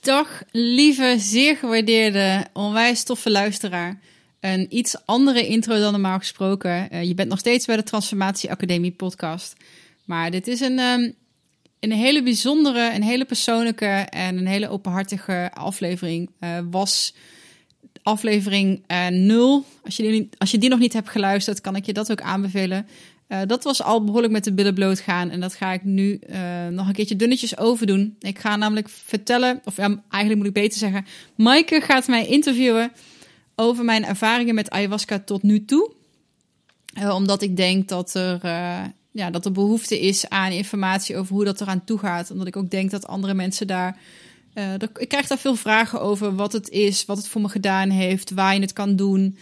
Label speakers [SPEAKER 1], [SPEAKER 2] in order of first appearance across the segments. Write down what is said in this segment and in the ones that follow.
[SPEAKER 1] Dag, lieve, zeer gewaardeerde, onwijs toffe luisteraar. Een iets andere intro dan normaal gesproken. Uh, je bent nog steeds bij de Transformatie Academie podcast. Maar dit is een, um, een hele bijzondere, een hele persoonlijke en een hele openhartige aflevering. Uh, was aflevering uh, eh, 0. Als je, die, als je die nog niet hebt geluisterd, kan ik je dat ook aanbevelen. Uh, dat was al behoorlijk met de billen bloot gaan. En dat ga ik nu uh, nog een keertje dunnetjes overdoen. Ik ga namelijk vertellen, of ja, eigenlijk moet ik beter zeggen. Maaike gaat mij interviewen over mijn ervaringen met ayahuasca tot nu toe. Uh, omdat ik denk dat er, ja, dat er behoefte is aan informatie over hoe dat eraan toe gaat. Omdat ik ook denk dat andere mensen daar. ik krijg daar veel vragen over wat het is, wat het voor me gedaan heeft, waar je het kan doen.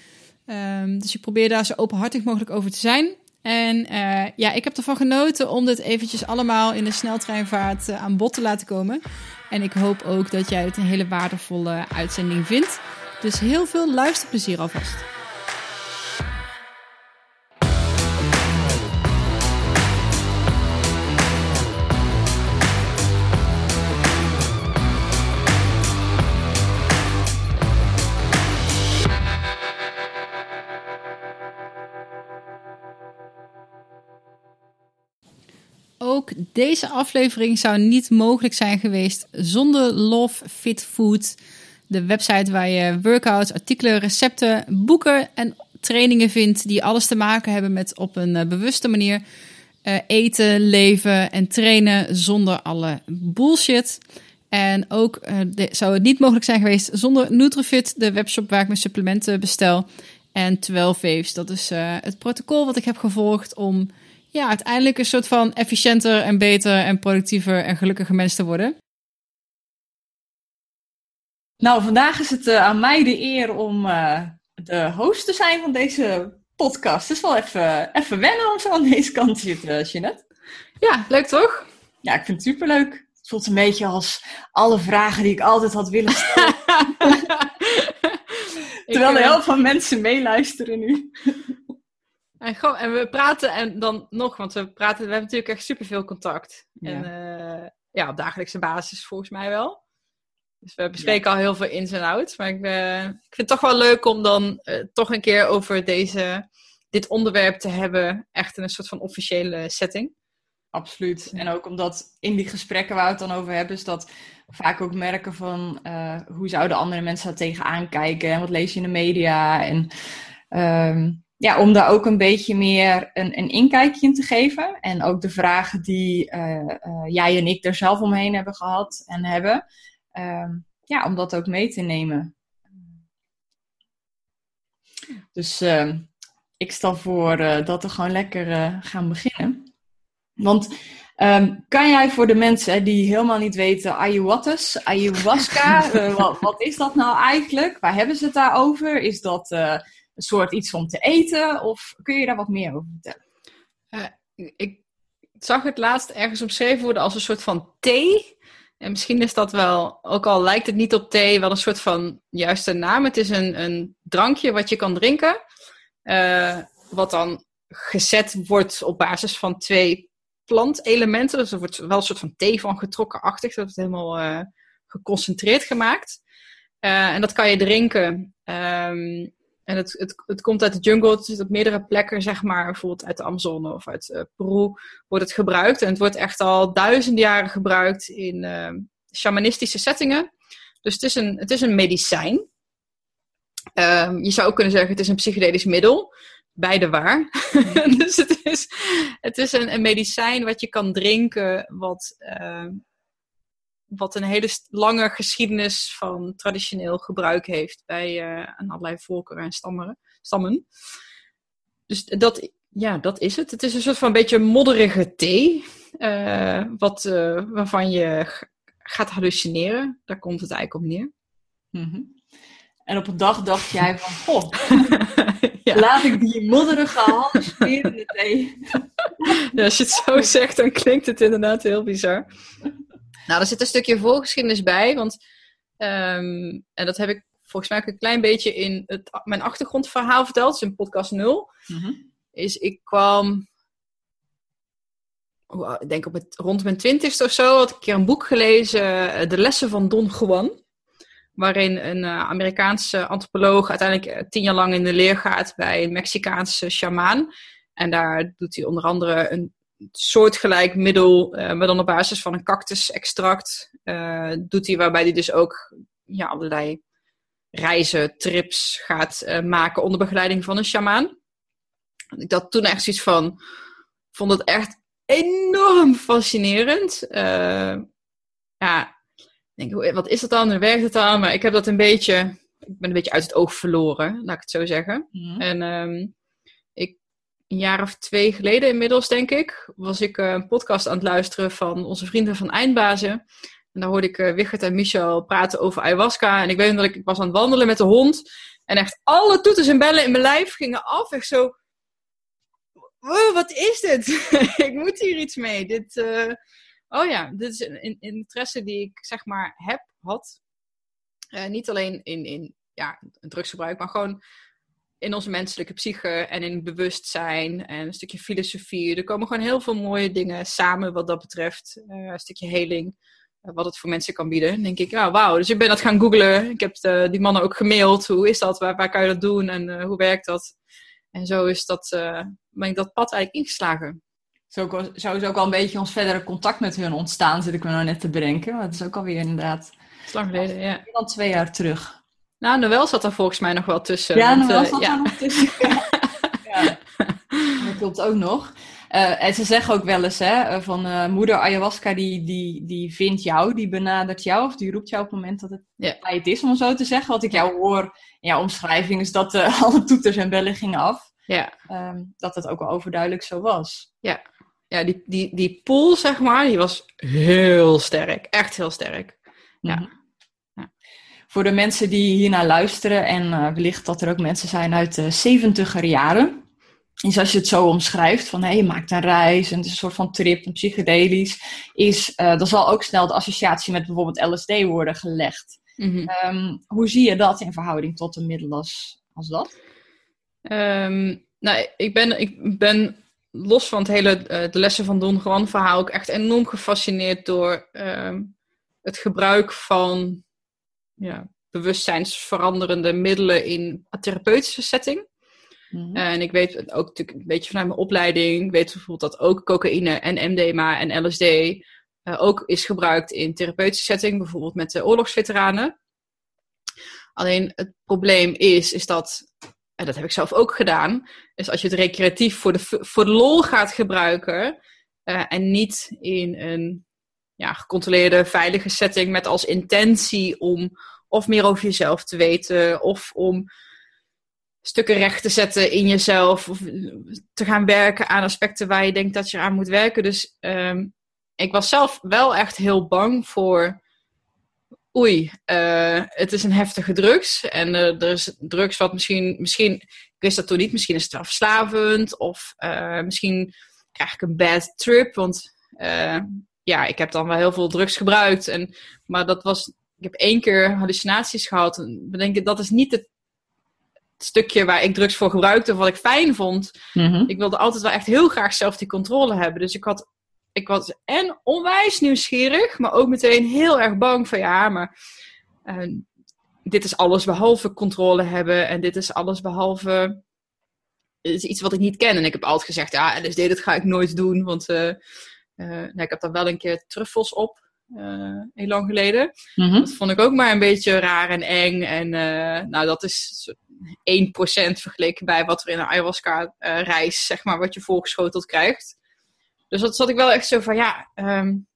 [SPEAKER 1] Um, dus ik probeer daar zo openhartig mogelijk over te zijn. En uh, ja, ik heb ervan genoten om dit eventjes allemaal in de sneltreinvaart uh, aan bod te laten komen. En ik hoop ook dat jij het een hele waardevolle uitzending vindt. Dus heel veel luisterplezier alvast. Ook deze aflevering zou niet mogelijk zijn geweest zonder Love Fit Food. De website waar je workouts, artikelen, recepten, boeken en trainingen vindt die alles te maken hebben met op een eh, bewuste manier uh, eten, leven en trainen zonder alle bullshit. En ook de, zou het niet mogelijk zijn geweest zonder Nutrifit, de webshop waar ik mijn supplementen bestel. En 12 Waves, dat is het protocol wat ik heb gevolgd om ja, uiteindelijk een soort van efficiënter en beter en productiever en gelukkiger mens te worden?
[SPEAKER 2] Nou, vandaag is het uh, aan mij de eer om uh, de host te zijn van deze podcast. Het is wel even, even wennen om zo aan deze kant te zitten, Jeanette.
[SPEAKER 1] Ja, leuk toch?
[SPEAKER 2] Ja, ik vind het superleuk. Het voelt een beetje als alle vragen die ik altijd had willen stellen. Terwijl er heel veel mensen meeluisteren nu.
[SPEAKER 1] En, gewoon, en we praten en dan nog, want we praten, we hebben natuurlijk echt superveel contact. Ja. En uh, ja, op dagelijkse basis volgens mij wel. Dus we bespreken al heel veel ins en outs. Maar ik, uh, ik vind het toch wel leuk om dan uh, toch een keer over deze, dit onderwerp te hebben. Echt in een soort van officiële setting.
[SPEAKER 2] Absoluut. En ook omdat in die gesprekken waar we het dan over hebben, is dat vaak ook merken van hoe zouden andere mensen daar tegenaan kijken en wat lees je in de media. En um, ja, om daar ook een beetje meer een, een inkijkje in te geven. En ook de vragen die uh, uh, jij en ik er zelf omheen hebben gehad en hebben. Uh, ja, om dat ook mee te nemen. Dus ehm, ik stel voor uh, dat we gewoon lekker gaan beginnen. Want um, kan jij voor de mensen die helemaal niet weten, ayahuasca, ayahuasca wat, wat, is dat nou eigenlijk? Waar hebben ze het daarover? Is dat een soort iets om te eten? Of kun je daar wat meer over vertellen?
[SPEAKER 1] Uh, ik zag het laatst ergens omschreven worden als een soort van thee. En misschien is dat wel, ook al lijkt het niet op thee, wel een soort van juiste naam. Het is een, een drankje wat je kan drinken. Uh, wat dan gezet wordt op basis van twee plantelementen. Dus er wordt wel een soort van thee van getrokken-achtig. Dat wordt helemaal uh, geconcentreerd gemaakt. Uh, en dat kan je drinken. Um, en het, het, het komt uit de jungle, het zit op meerdere plekken, zeg maar, bijvoorbeeld uit de Amazone of uit uh, Peru, wordt het gebruikt. En het wordt echt al duizenden jaren gebruikt in uh, shamanistische settingen. Dus het is een, het is een medicijn. Um, je zou ook kunnen zeggen, het is een psychedelisch middel. Beide waar. dus het is, het is een, een medicijn wat je kan drinken, wat uh, wat een hele lange geschiedenis van traditioneel gebruik heeft bij uh, allerlei volkeren en stammen. stammen. Dus dat, ja, dat is het. Het is een soort van een beetje modderige thee, uh, wat, uh, waarvan je gaat hallucineren. Daar komt het eigenlijk op neer.
[SPEAKER 2] Mm -hmm. En op een dag dacht jij van, goh, ja. laat ik die modderige hallucinerende thee.
[SPEAKER 1] ja, als je het zo zegt, dan klinkt het inderdaad heel bizar. Nou, er zit een stukje voorgeschiedenis bij, want um, en dat heb ik volgens mij ook een klein beetje in het, mijn achtergrondverhaal verteld, dus in podcast 0. Mm -hmm. Is ik kwam ik denk op het, rond mijn twintigste of zo, had ik een keer een boek gelezen, eh, De lessen van Don Juan. Waarin een uh, Amerikaanse antropoloog uiteindelijk tien jaar lang in de leer gaat bij een Mexicaanse shamaan. En daar doet hij onder andere een soortgelijk middel, uh, maar dan op basis van een cactusextract. Uh, doet hij waarbij hij dus ook ja, allerlei reizen, trips gaat uh, maken onder begeleiding van een shamaan. Ik had toen echt zoiets van, vond het echt enorm fascinerend. ja, denk, wat is dat dan? Hoe werkt het dan? Maar ik heb dat een beetje, ik ben een beetje uit het oog verloren, laat ik het zo zeggen. Mm. En um, een jaar of twee geleden inmiddels, denk ik, was ik eh, een podcast aan het luisteren van onze vrienden van Eindbazen. En daar hoorde ik uh, Wichert en Michel praten over ayahuasca. En ik weet dat ik, ik was aan het wandelen met de hond. En echt alle toeters en bellen in mijn lijf gingen af. Echt zo, wow, wat is dit? ik moet hier iets mee. Dit, uh... oh ja, dit is een, een, interesse die ik zeg maar heb, had. niet alleen in, in ja, drugsgebruik, maar gewoon in onze menselijke psyche en in bewustzijn en een stukje filosofie. Er komen gewoon heel veel mooie dingen samen wat dat betreft. Uh, een stukje heling, uh, wat het voor mensen kan bieden. Dan denk ik, ja, wauw. Dus ik ben dat gaan googlen. Ik heb de, die mannen ook gemaild. Hoe is dat? Waar, waar kan je dat doen? En uh, hoe werkt dat? En zo is dat, ben ik dat pad eigenlijk ingeslagen.
[SPEAKER 2] Zo, zo is ook al een beetje ons verdere contact met hun ontstaan, zit ik me nou net te bedenken. Maar dat is ook alweer inderdaad...
[SPEAKER 1] Dat is lang geleden, ja.
[SPEAKER 2] Dan twee jaar terug.
[SPEAKER 1] Nou, Noël zat er volgens mij nog wel tussen.
[SPEAKER 2] Ja, want, Noël uh, zat ja. er nog tussen. ja. Dat klopt ook nog. Uh, en ze zeggen ook wel eens, hè, eh, van uh, moeder ayahuasca die, die, die vindt jou, die benadert jou, of die roept jou op het moment dat het ja. tijd is, om zo te zeggen. Wat ik jou hoor in jouw omschrijving is dat uh, alle toeters en bellen gingen af.
[SPEAKER 1] Ja.
[SPEAKER 2] Um, dat het ook wel overduidelijk zo was.
[SPEAKER 1] Ja, ja die, die, die pool, zeg maar, die was heel sterk. Echt heel sterk. Ja. Mm -hmm
[SPEAKER 2] voor de mensen die hiernaar luisteren en uh, wellicht dat er ook mensen zijn uit de zeventiger jaren. Is als je het zo omschrijft, van hey, je maakt een reis en het is een soort van trip, een psychedelisch, is, uh, dan zal ook snel de associatie met bijvoorbeeld LSD worden gelegd. Mm -hmm. um, hoe zie je dat in verhouding tot een middel als, als dat?
[SPEAKER 1] Um, nou, ik ben, ik ben los van het hele uh, de lessen van Don Juan verhaal ook echt enorm gefascineerd door uh, het gebruik van ja, bewustzijnsveranderende middelen in een therapeutische setting. Mm-hmm. En ik weet ook natuurlijk een beetje vanuit mijn opleiding, weet bijvoorbeeld dat ook cocaïne en MDMA en LSD uh, ook is gebruikt in therapeutische setting, bijvoorbeeld met de oorlogsveteranen. Alleen het probleem is, is dat, en dat heb ik zelf ook gedaan, is als je het recreatief voor de, voor de lol gaat gebruiken uh, en niet in een ja, gecontroleerde, veilige setting met als intentie om of meer over jezelf te weten of om stukken recht te zetten in jezelf of te gaan werken aan aspecten waar je denkt dat je aan moet werken. Dus um, ik was zelf wel echt heel bang voor. Oei, uh, het is een heftige drugs. En uh, er is drugs wat misschien, misschien, ik wist dat toen niet, misschien is het wel verslavend. Of uh, misschien krijg ik een bad trip. Want ja, ik heb dan wel heel veel drugs gebruikt. En, maar dat was, ik heb één keer hallucinaties gehad. En bedenk, dat is niet het stukje waar ik drugs voor gebruikte of wat ik fijn vond. Mm-hmm. Ik wilde altijd wel echt heel graag zelf die controle hebben. Dus ik had, ik was en onwijs nieuwsgierig, maar ook meteen heel erg bang van ja, maar uh, dit is alles behalve controle hebben en dit is alles behalve is iets wat ik niet ken. En ik heb altijd gezegd, ja, LSD, dat ga ik nooit doen, want uh, nou, ik heb daar wel een keer truffels op. Uh, heel lang geleden. Mm-hmm. Dat vond ik ook maar een beetje raar en eng. En uh, nou, dat is 1% vergeleken bij wat er in een ayahuasca-reis, zeg maar, wat je voorgeschoteld krijgt. Dus dat zat ik wel echt zo van, ja, um,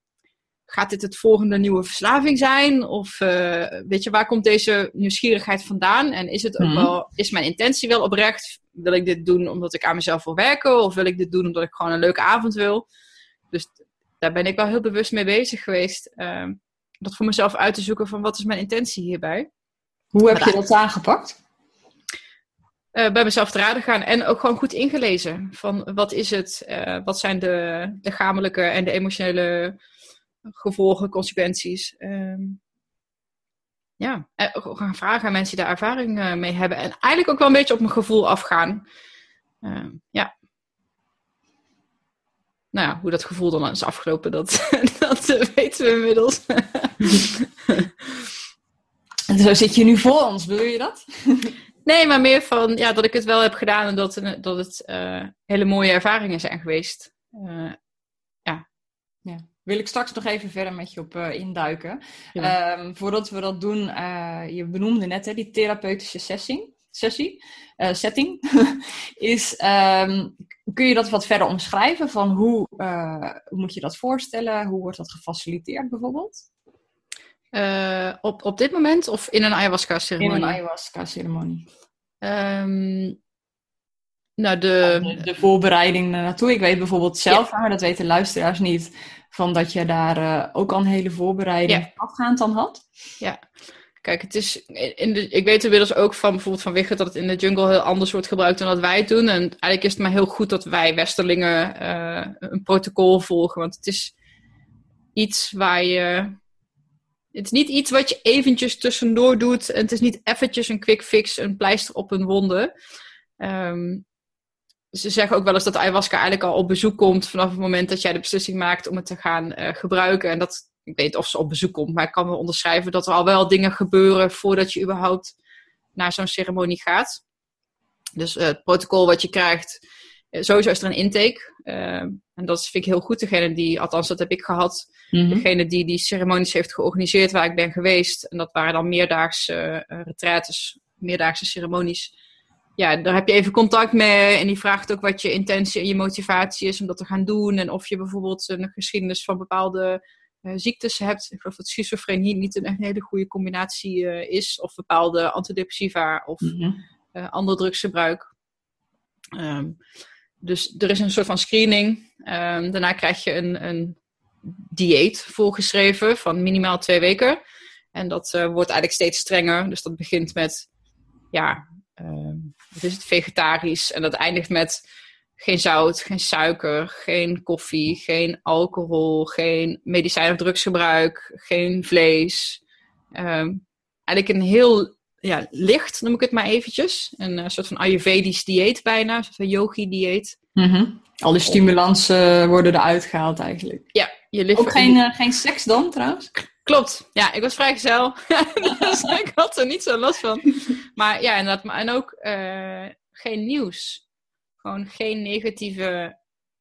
[SPEAKER 1] gaat dit het volgende nieuwe verslaving zijn? Of uh, weet je, waar komt deze nieuwsgierigheid vandaan? En is het ook mm-hmm. wel, is mijn intentie wel oprecht? Wil ik dit doen omdat ik aan mezelf wil werken? Of wil ik dit doen omdat ik gewoon een leuke avond wil? Dus daar ben ik wel heel bewust mee bezig geweest. Um, dat voor mezelf uit te zoeken van wat is mijn intentie hierbij.
[SPEAKER 2] Hoe heb je dat aangepakt?
[SPEAKER 1] Uh, bij mezelf te raden gaan en ook gewoon goed ingelezen. Van wat is het? Uh, wat zijn de lichamelijke en de emotionele gevolgen, consequenties? Um, ja, gaan vragen aan mensen die daar ervaring mee hebben. En eigenlijk ook wel een beetje op mijn gevoel afgaan. Uh, ja. Nou ja, hoe dat gevoel dan is afgelopen, dat, dat weten we inmiddels.
[SPEAKER 2] en zo zit je nu voor ons, bedoel je dat?
[SPEAKER 1] Nee, maar meer van ja, dat ik het wel heb gedaan en dat, dat het uh, hele mooie ervaringen zijn geweest. Uh, ja.
[SPEAKER 2] ja. Wil ik straks nog even verder met je op uh, induiken. Ja. Um, voordat we dat doen, je benoemde net hè, die therapeutische sessie. Sessie setting. is, um, kun je dat wat verder omschrijven? Van hoe, hoe moet je dat voorstellen? Hoe wordt dat gefaciliteerd bijvoorbeeld?
[SPEAKER 1] Uh, op, op dit moment of in een ayahuasca-ceremonie?
[SPEAKER 2] In een ayahuasca-ceremonie.
[SPEAKER 1] Um, nou, de...
[SPEAKER 2] de... de... voorbereiding naartoe. Ik weet bijvoorbeeld zelf, ja. maar dat weten luisteraars niet, van dat je daar ook al een hele voorbereiding ja. afgaand dan had.
[SPEAKER 1] Ja. Kijk, het is in de, ik weet inmiddels ook van bijvoorbeeld van Wigert dat het in de jungle heel anders wordt gebruikt dan dat wij het doen. En eigenlijk is het maar heel goed dat wij Westerlingen uh, een protocol volgen. Want het is iets waar je het is niet iets wat je eventjes tussendoor doet. En het is niet eventjes een quick fix, een pleister op een wonde. Um, ze zeggen ook wel eens dat ayahuasca eigenlijk al op bezoek komt vanaf het moment dat jij de beslissing maakt om het te gaan uh, gebruiken. En dat, ik weet niet of ze op bezoek komt, maar ik kan wel onderschrijven dat er al wel dingen gebeuren voordat je überhaupt naar zo'n ceremonie gaat. Dus uh, het protocol wat je krijgt, uh, sowieso is er een intake. Ehm, en dat vind ik heel goed. Degene die, althans dat heb ik gehad, Mm Degene die die ceremonies heeft georganiseerd waar ik ben geweest. En dat waren dan meerdaagse uh, retraites, meerdaagse ceremonies. Ja, daar heb je even contact mee. En die vraagt ook wat je intentie en je motivatie is om dat te gaan doen. En of je bijvoorbeeld een geschiedenis van bepaalde ziektes hebt. Ik geloof dat schizofrenie niet een, hele goede combinatie uh, is. Of bepaalde antidepressiva of mm-hmm. ander drugsgebruik. Um, dus er is een soort van screening. Um, daarna krijg je een, een dieet voorgeschreven van minimaal twee weken. En dat uh, wordt eigenlijk steeds strenger. Dus dat begint met, ja, uh, wat is het, vegetarisch. En dat eindigt met geen zout, geen suiker, geen koffie, geen alcohol, geen medicijn of drugsgebruik, geen vlees. Uh, eigenlijk een heel ja, licht, noem ik het maar eventjes. Een uh, soort van Ayurvedisch dieet bijna, een soort van yogi-dieet.
[SPEAKER 2] Mm -hmm. Al die stimulansen worden eruit gehaald eigenlijk.
[SPEAKER 1] Ja, je ligt
[SPEAKER 2] Ook geen, uh, geen seks dan trouwens?
[SPEAKER 1] Klopt. Ja, ik was vrijgezel. dus ik had er niet zo last van. Maar ja, inderdaad. En ook uh, geen nieuws. Gewoon geen negatieve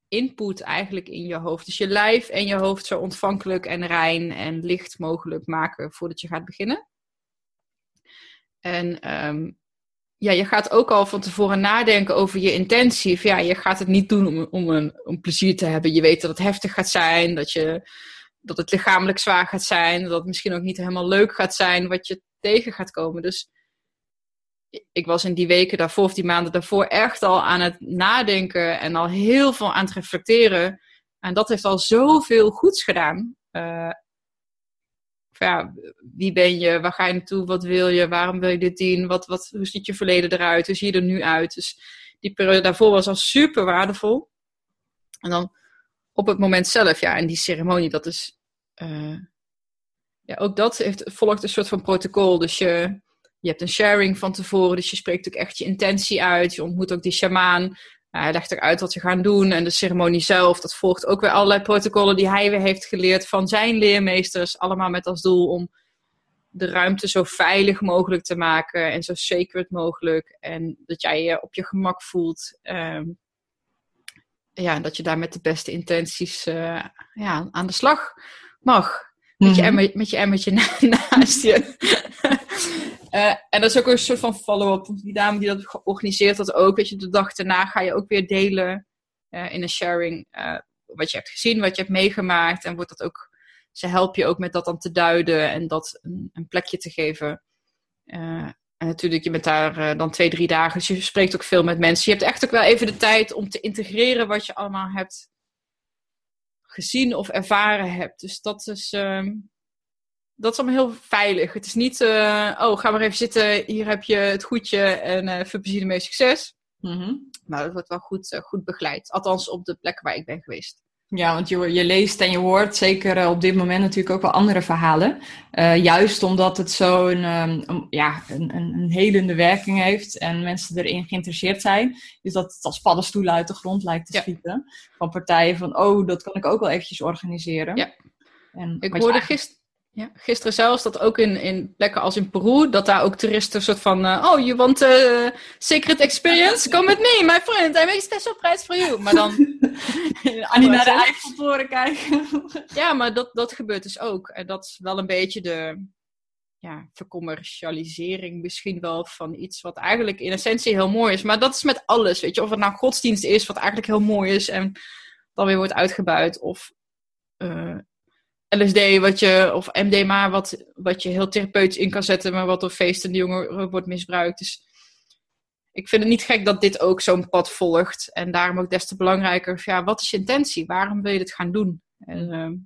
[SPEAKER 1] input eigenlijk in je hoofd. Dus je lijf en je hoofd zo ontvankelijk en rein en licht mogelijk maken voordat je gaat beginnen. En um, ja, je gaat ook al van tevoren nadenken over je intentie. ja, je gaat het niet doen om, om, een, plezier te hebben. Je weet dat het heftig gaat zijn, dat, je, dat het lichamelijk zwaar gaat zijn, dat het misschien ook niet helemaal leuk gaat zijn wat je tegen gaat komen. Dus ik was in die weken daarvoor, of die maanden daarvoor, echt al aan het nadenken en al heel veel aan het reflecteren. En dat heeft al zoveel goeds gedaan. Uh, ja, wie ben je, waar ga je naartoe, wat wil je, waarom wil je dit doen, wat, wat, hoe ziet je verleden eruit, hoe zie je er nu uit. Dus die periode daarvoor was al super waardevol. En dan op het moment zelf, ja, en die ceremonie, dat is, uh, ja, ook dat heeft, volgt een soort van protocol. Dus je, je hebt een sharing van tevoren, dus je spreekt ook echt je intentie uit. Je ontmoet ook die shamaan. hij legt eruit wat je gaan doen. En de ceremonie zelf, dat volgt ook weer allerlei protocollen die hij weer heeft geleerd van zijn leermeesters. Allemaal met als doel om de ruimte zo veilig mogelijk te maken en zo sacred mogelijk. En dat jij je op je gemak voelt. Um, ja, dat je daar met de beste intenties uh, ja, aan de slag mag. Met, je, mhm. emmer, met je emmertje naast je. uh, en dat is ook een soort van follow-up. Die dame die dat georganiseerd had ook. Weet je, de dag daarna ga je ook weer delen uh, in een sharing. wat je hebt gezien, wat je hebt meegemaakt. En wordt dat ook ze helpen je ook met dat dan te duiden en dat een, een plekje te geven. En natuurlijk, je bent daar uh, dan twee, drie dagen. Dus je spreekt ook veel met mensen. Je hebt echt ook wel even de tijd om te integreren wat je allemaal hebt gezien of ervaren hebt. Dus dat is, uh, dat is allemaal heel veilig. Het is niet, uh, oh, ga maar even zitten. Hier heb je het goedje en veel plezier ermee succes. Mm -hmm. Maar het wordt wel goed, goed begeleid. Althans op de plekken waar ik ben geweest.
[SPEAKER 2] Ja, want je, je leest en je hoort zeker eh, op dit moment natuurlijk ook wel andere verhalen. Uh, juist omdat het zo'n um, ja, een, een, een, helende werking heeft en mensen erin geïnteresseerd zijn, is dat het als paddenstoelen uit de grond lijkt te schieten. Van partijen van, oh, dat kan ik ook wel eventjes organiseren.
[SPEAKER 1] Ja. En ik hoorde gisteren ja, gisteren zelfs dat ook in, in plekken als in Peru, dat daar ook toeristen een soort van, uh, oh, you want a secret experience? Come with me, my friend, I make a special price for you. Maar dan...
[SPEAKER 2] Annie naar de Eiffeltoren kijken.
[SPEAKER 1] ja, maar dat, dat gebeurt dus ook. En dat is wel een beetje de ja, vercommercialisering misschien wel van iets wat eigenlijk in essentie heel mooi is. Maar dat is met alles, weet je. Of het nou godsdienst is, wat eigenlijk heel mooi is en dan weer wordt uitgebuit. Of... Uh, LSD wat je, of MDMA wat, wat je heel therapeutisch in kan zetten, maar wat door feesten de jongeren wordt misbruikt. Dus ik vind het niet gek dat dit ook zo'n pad volgt. En daarom ook des te belangrijker, ja, wat is je intentie? Waarom wil je dit gaan doen? En, uh,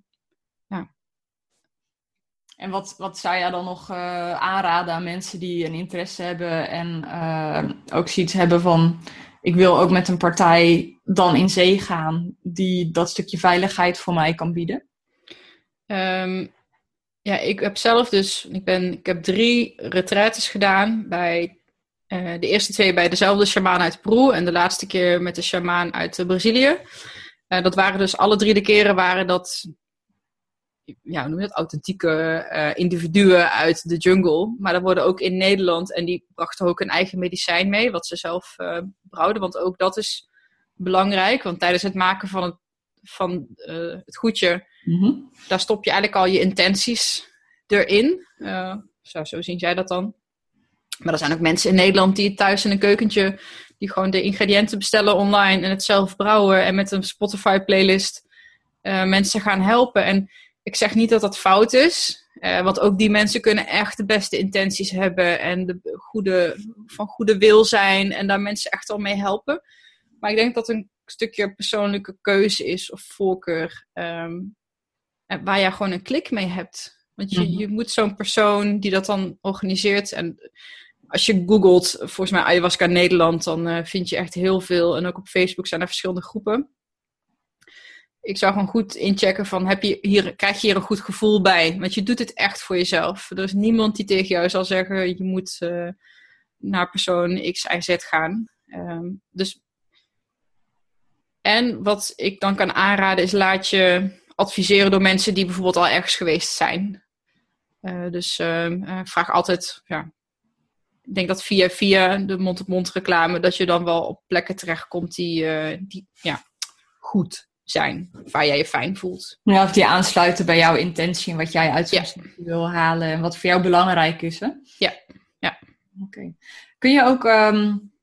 [SPEAKER 1] ja.
[SPEAKER 2] en wat, wat zou jij dan nog uh, aanraden aan mensen die een interesse hebben en uh, ook zoiets hebben van ik wil ook met een partij dan in zee gaan die dat stukje veiligheid voor mij kan bieden?
[SPEAKER 1] Um, ja, ik heb zelf dus, ik, ben, ik heb drie retraites gedaan bij uh, de eerste twee bij dezelfde shamaan uit Peru en de laatste keer met de shamaan uit uh, Brazilië. Uh, dat waren dus alle drie de keren waren dat, ja, noem dat, authentieke individuen uit de jungle. Maar dat worden ook in Nederland en die brachten ook een eigen medicijn mee, wat ze zelf brouwden. Want ook dat is belangrijk, want tijdens het maken van van, het goedje Mhm. Daar stop je eigenlijk al je intenties erin. Uh, zo, zo zien jij dat dan. Maar er zijn ook mensen in Nederland die thuis in een keukentje, die gewoon de ingrediënten bestellen online en het zelf brouwen en met een Spotify playlist uh, mensen gaan helpen. En ik zeg niet dat dat fout is, uh, want ook die mensen kunnen echt de beste intenties hebben en de goede, van goede wil zijn en daar mensen echt al mee helpen. Maar ik denk dat een stukje persoonlijke keuze is of voorkeur. Um, waar je gewoon een klik mee hebt. Want je, mhm. je moet zo'n persoon die dat dan organiseert. En als je googelt, volgens mij ayahuasca Nederland, dan uh, vind je echt heel veel. En ook op Facebook zijn er verschillende groepen. Ik zou gewoon goed inchecken van, heb je hier, krijg je hier een goed gevoel bij? Want je doet het echt voor jezelf. Er is niemand die tegen jou zal zeggen, je moet uh, naar persoon X, Y, Z gaan. Um, dus en wat ik dan kan aanraden is, laat je adviseren door mensen die bijvoorbeeld al ergens geweest zijn. Uh, dus uh, vraag altijd, ja, ik denk dat via, via de mond-op-mond reclame, dat je dan wel op plekken terechtkomt die, uh, die ja, goed zijn, waar jij je fijn voelt.
[SPEAKER 2] Ja, of die aansluiten bij jouw intentie en wat jij uit ja. wil halen en wat voor jou belangrijk is. Hè?
[SPEAKER 1] Ja, ja.
[SPEAKER 2] Oké. Kun je ook, um,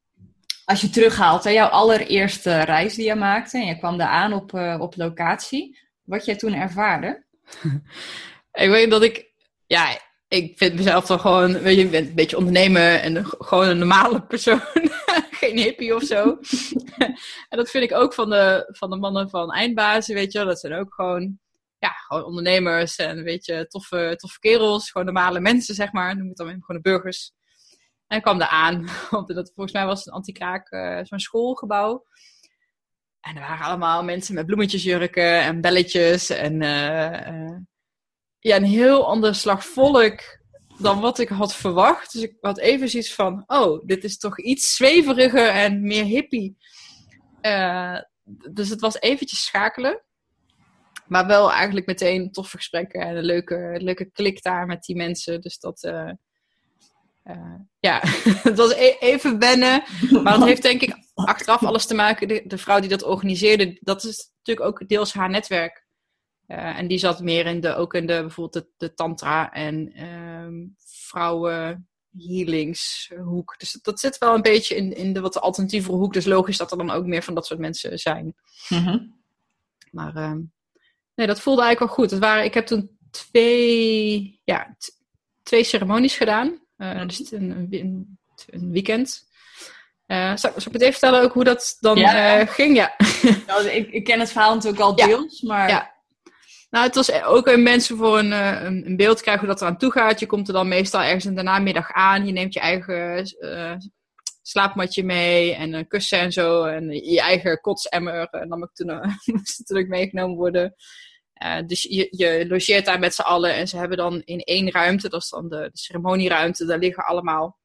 [SPEAKER 2] als je terughaalt, hè, jouw allereerste reis die je maakte en je kwam daar aan op, op locatie, wat jij toen ervaarde?
[SPEAKER 1] ik weet dat ik, ja, ik vind mezelf dan gewoon, weet je, een beetje ondernemer en gewoon een normale persoon. Geen hippie of zo. en dat vind ik ook van de, van de mannen van eindbazen, weet je wel. Dat zijn ook gewoon, ja, gewoon ondernemers en weet je, toffe, toffe kerels. Gewoon normale mensen, zeg maar. Noem het dan gewoon de burgers. En ik kwam daar aan, want dat, volgens mij was het een anti-kraak, uh, zo'n schoolgebouw. En er waren allemaal mensen met bloemetjesjurken en belletjes. En uh, ja, een heel ander slag volk dan wat ik had verwacht. Dus ik had even zoiets van, oh, dit is toch iets zweveriger en meer hippie. Uh, dus het was eventjes schakelen. Maar wel eigenlijk meteen toffe gesprekken en een leuke, leuke klik daar met die mensen. Dus dat, ja, het was e-, even wennen. Maar dat heeft denk ik achteraf alles te maken. De, de, vrouw die dat organiseerde, dat is natuurlijk ook deels haar netwerk. Uh, en die zat meer in de, ook in de, bijvoorbeeld de, de tantra en um, vrouwen healingshoek. Dus dat zit wel een beetje in, in de wat alternatievere hoek. Dus logisch dat er dan ook meer van dat soort mensen zijn. Mm -hmm. Maar uh, nee, dat voelde eigenlijk wel goed. Het waren, ik heb toen twee, ja, twee ceremonies gedaan. Uh, dus een, een, een weekend. Uh, zal, ik het even vertellen ook hoe dat dan ja. uh, ging? Ja.
[SPEAKER 2] Nou, ik, ik, ken het verhaal natuurlijk al deels, ja. maar... Ja.
[SPEAKER 1] Nou, het was ook een mensen voor een, een, een, beeld krijgen hoe dat eraan toe gaat. Je komt er dan meestal ergens in de namiddag aan. Je neemt je eigen slaapmatje mee en een kussen en zo. En je eigen kotsemmer en dan moet toen, moest natuurlijk meegenomen worden. Dus je, je logeert daar met z'n allen en ze hebben dan in één ruimte, dat is dan de, ceremonieruimte, daar liggen allemaal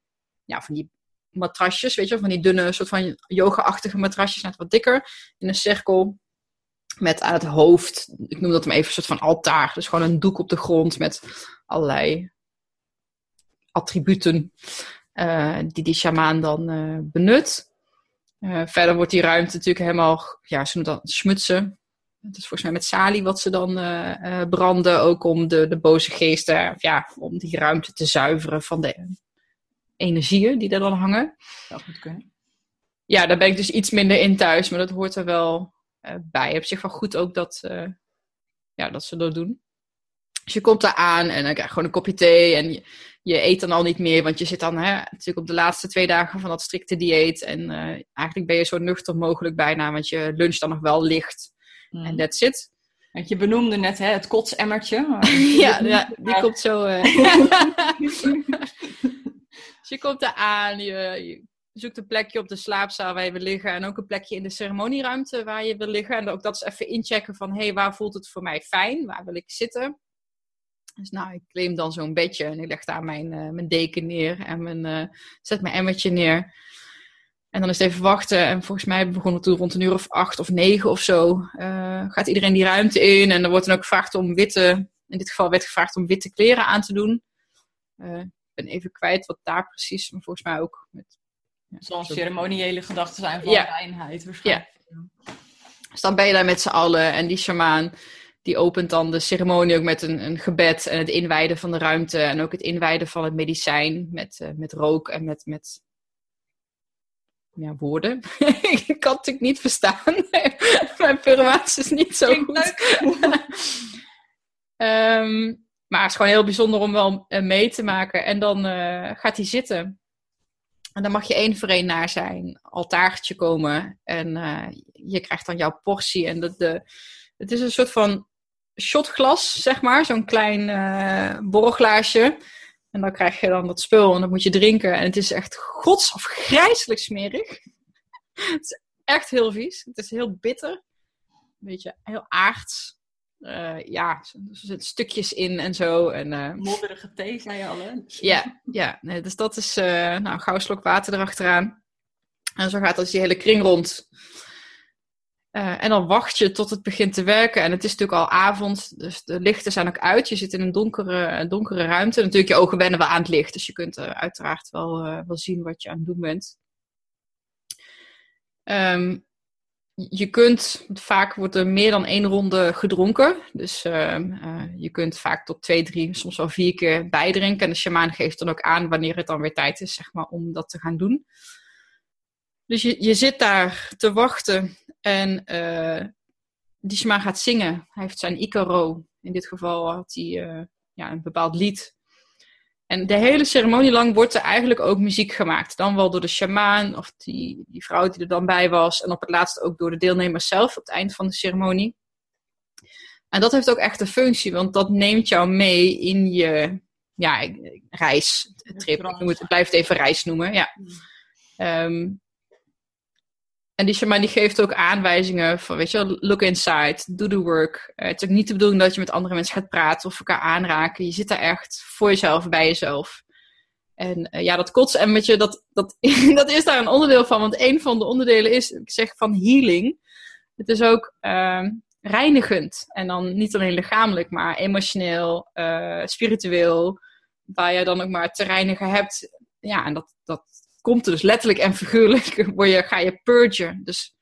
[SPEAKER 1] ja, van die matrasjes, weet je, van die dunne soort van yoga-achtige matrasjes, net wat dikker, in een cirkel. Met aan het hoofd, ik noem dat hem even een soort van altaar. Dus gewoon een doek op de grond met allerlei attributen uh, die die shamaan dan uh, benut. Verder wordt die ruimte natuurlijk helemaal, ja, ze noemen dat smutsen. Het is volgens mij met salie wat ze dan branden, ook om de, de boze geesten, ja, om die ruimte te zuiveren van de energieën die er dan hangen.
[SPEAKER 2] Dat moet kunnen.
[SPEAKER 1] Ja, daar ben ik dus iets minder in thuis, maar dat hoort er wel bij. Op zich wel goed ook dat, ja, dat ze dat doen. Dus je komt daar aan en dan krijg je gewoon een kopje thee en je, je, eet dan al niet meer, want je zit dan hè, natuurlijk op de laatste twee dagen van dat strikte dieet. En eigenlijk ben je zo nuchter mogelijk bijna, want je lunch dan nog wel licht. En mm. that's it.
[SPEAKER 2] Want je benoemde net hè, het kotsemmertje.
[SPEAKER 1] ja, ja, die komt zo. Uh... dus je komt daar aan, je, je, zoekt een plekje op de slaapzaal waar je wil liggen. En ook een plekje in de ceremonieruimte waar je wil liggen. En ook dat is even inchecken van, hé, hey, waar voelt het voor mij fijn? Waar wil ik zitten? Dus nou, ik claim dan zo'n bedje en ik leg daar mijn, uh, mijn deken neer en mijn, uh, zet mijn emmertje neer. En dan is het even wachten. En volgens mij begon het toen rond een uur of acht of negen of zo. Uh, gaat iedereen die ruimte in. En er wordt dan ook gevraagd om witte... In dit geval werd gevraagd om witte kleren aan te doen. ik ben even kwijt wat daar precies... Maar volgens mij ook met...
[SPEAKER 2] Ja, Zo'n ceremoniële gedachten zijn van ja. reinheid waarschijnlijk.
[SPEAKER 1] Ja. Dus dan ben je daar met z'n allen. En die shamaan die opent dan de ceremonie ook met een, een gebed en het inwijden van de ruimte. En ook het inwijden van het medicijn met, uh, met rook en met, met ja, woorden. ik kan het natuurlijk niet verstaan. Mijn Peruaans is niet zo goed. um, maar het is gewoon heel bijzonder om wel uh, mee te maken. En dan uh, gaat hij zitten. En dan mag je één voor één naar zijn altaartje komen. En je krijgt dan jouw portie. En dat de, het is een soort van shotglas, zeg maar. Zo'n klein uh, borrelglaasje. En dan krijg je dan dat spul en dat moet je drinken. En het is echt gods of grijselijk smerig. het is echt heel vies. Het is heel bitter. Een beetje heel aards. Uh, ja, er zitten stukjes in en zo. En, uh,
[SPEAKER 2] Modderige thee, zei je al, hè?
[SPEAKER 1] ja, ja nee, dus dat is uh, nou, gouden slok water erachteraan. En zo gaat dus die hele kring rond. Uh, en dan wacht je tot het begint te werken. En het is natuurlijk al avond, dus de lichten zijn ook uit. Je zit in een donkere, donkere ruimte. Natuurlijk, je ogen wennen wel aan het licht. Dus je kunt uh, uiteraard wel, uh, wel zien wat je aan het doen bent. Um, je kunt, vaak wordt er meer dan één ronde gedronken. Dus ehm, je kunt vaak tot twee, drie, soms wel vier keer bijdrinken. En de shamaan geeft dan ook aan wanneer het dan weer tijd is zeg maar, om dat te gaan doen. Dus je, je zit daar te wachten en uh, die shaman gaat zingen. Hij heeft zijn Icaro. In dit geval had hij uh, ja, een bepaald lied. En de hele ceremonie lang wordt er eigenlijk ook muziek gemaakt. Dan wel door de shamaan of die, die vrouw die er dan bij was. En op het laatst ook door de deelnemers zelf op het eind van de ceremonie. En dat heeft ook echt een functie, want dat neemt jou mee in je ja, reis, trip. Ik moet, het blijf het even reis noemen. Ja. Um, en die shaman die geeft ook aanwijzingen van, weet je look inside, do the work. Uh, het is ook niet de bedoeling dat je met andere mensen gaat praten of elkaar aanraken. Je zit daar echt voor jezelf, bij jezelf. En uh, ja, dat kotsemmertje, dat, dat, dat is daar een onderdeel van. Want een van de onderdelen is, ik zeg van healing. Het is ook uh, reinigend. En dan niet alleen lichamelijk, maar emotioneel, uh, spiritueel. Waar je dan ook maar te reinigen hebt. Ja, en dat, dat komt er dus letterlijk en figuurlijk, word je, ga je purgen. Dus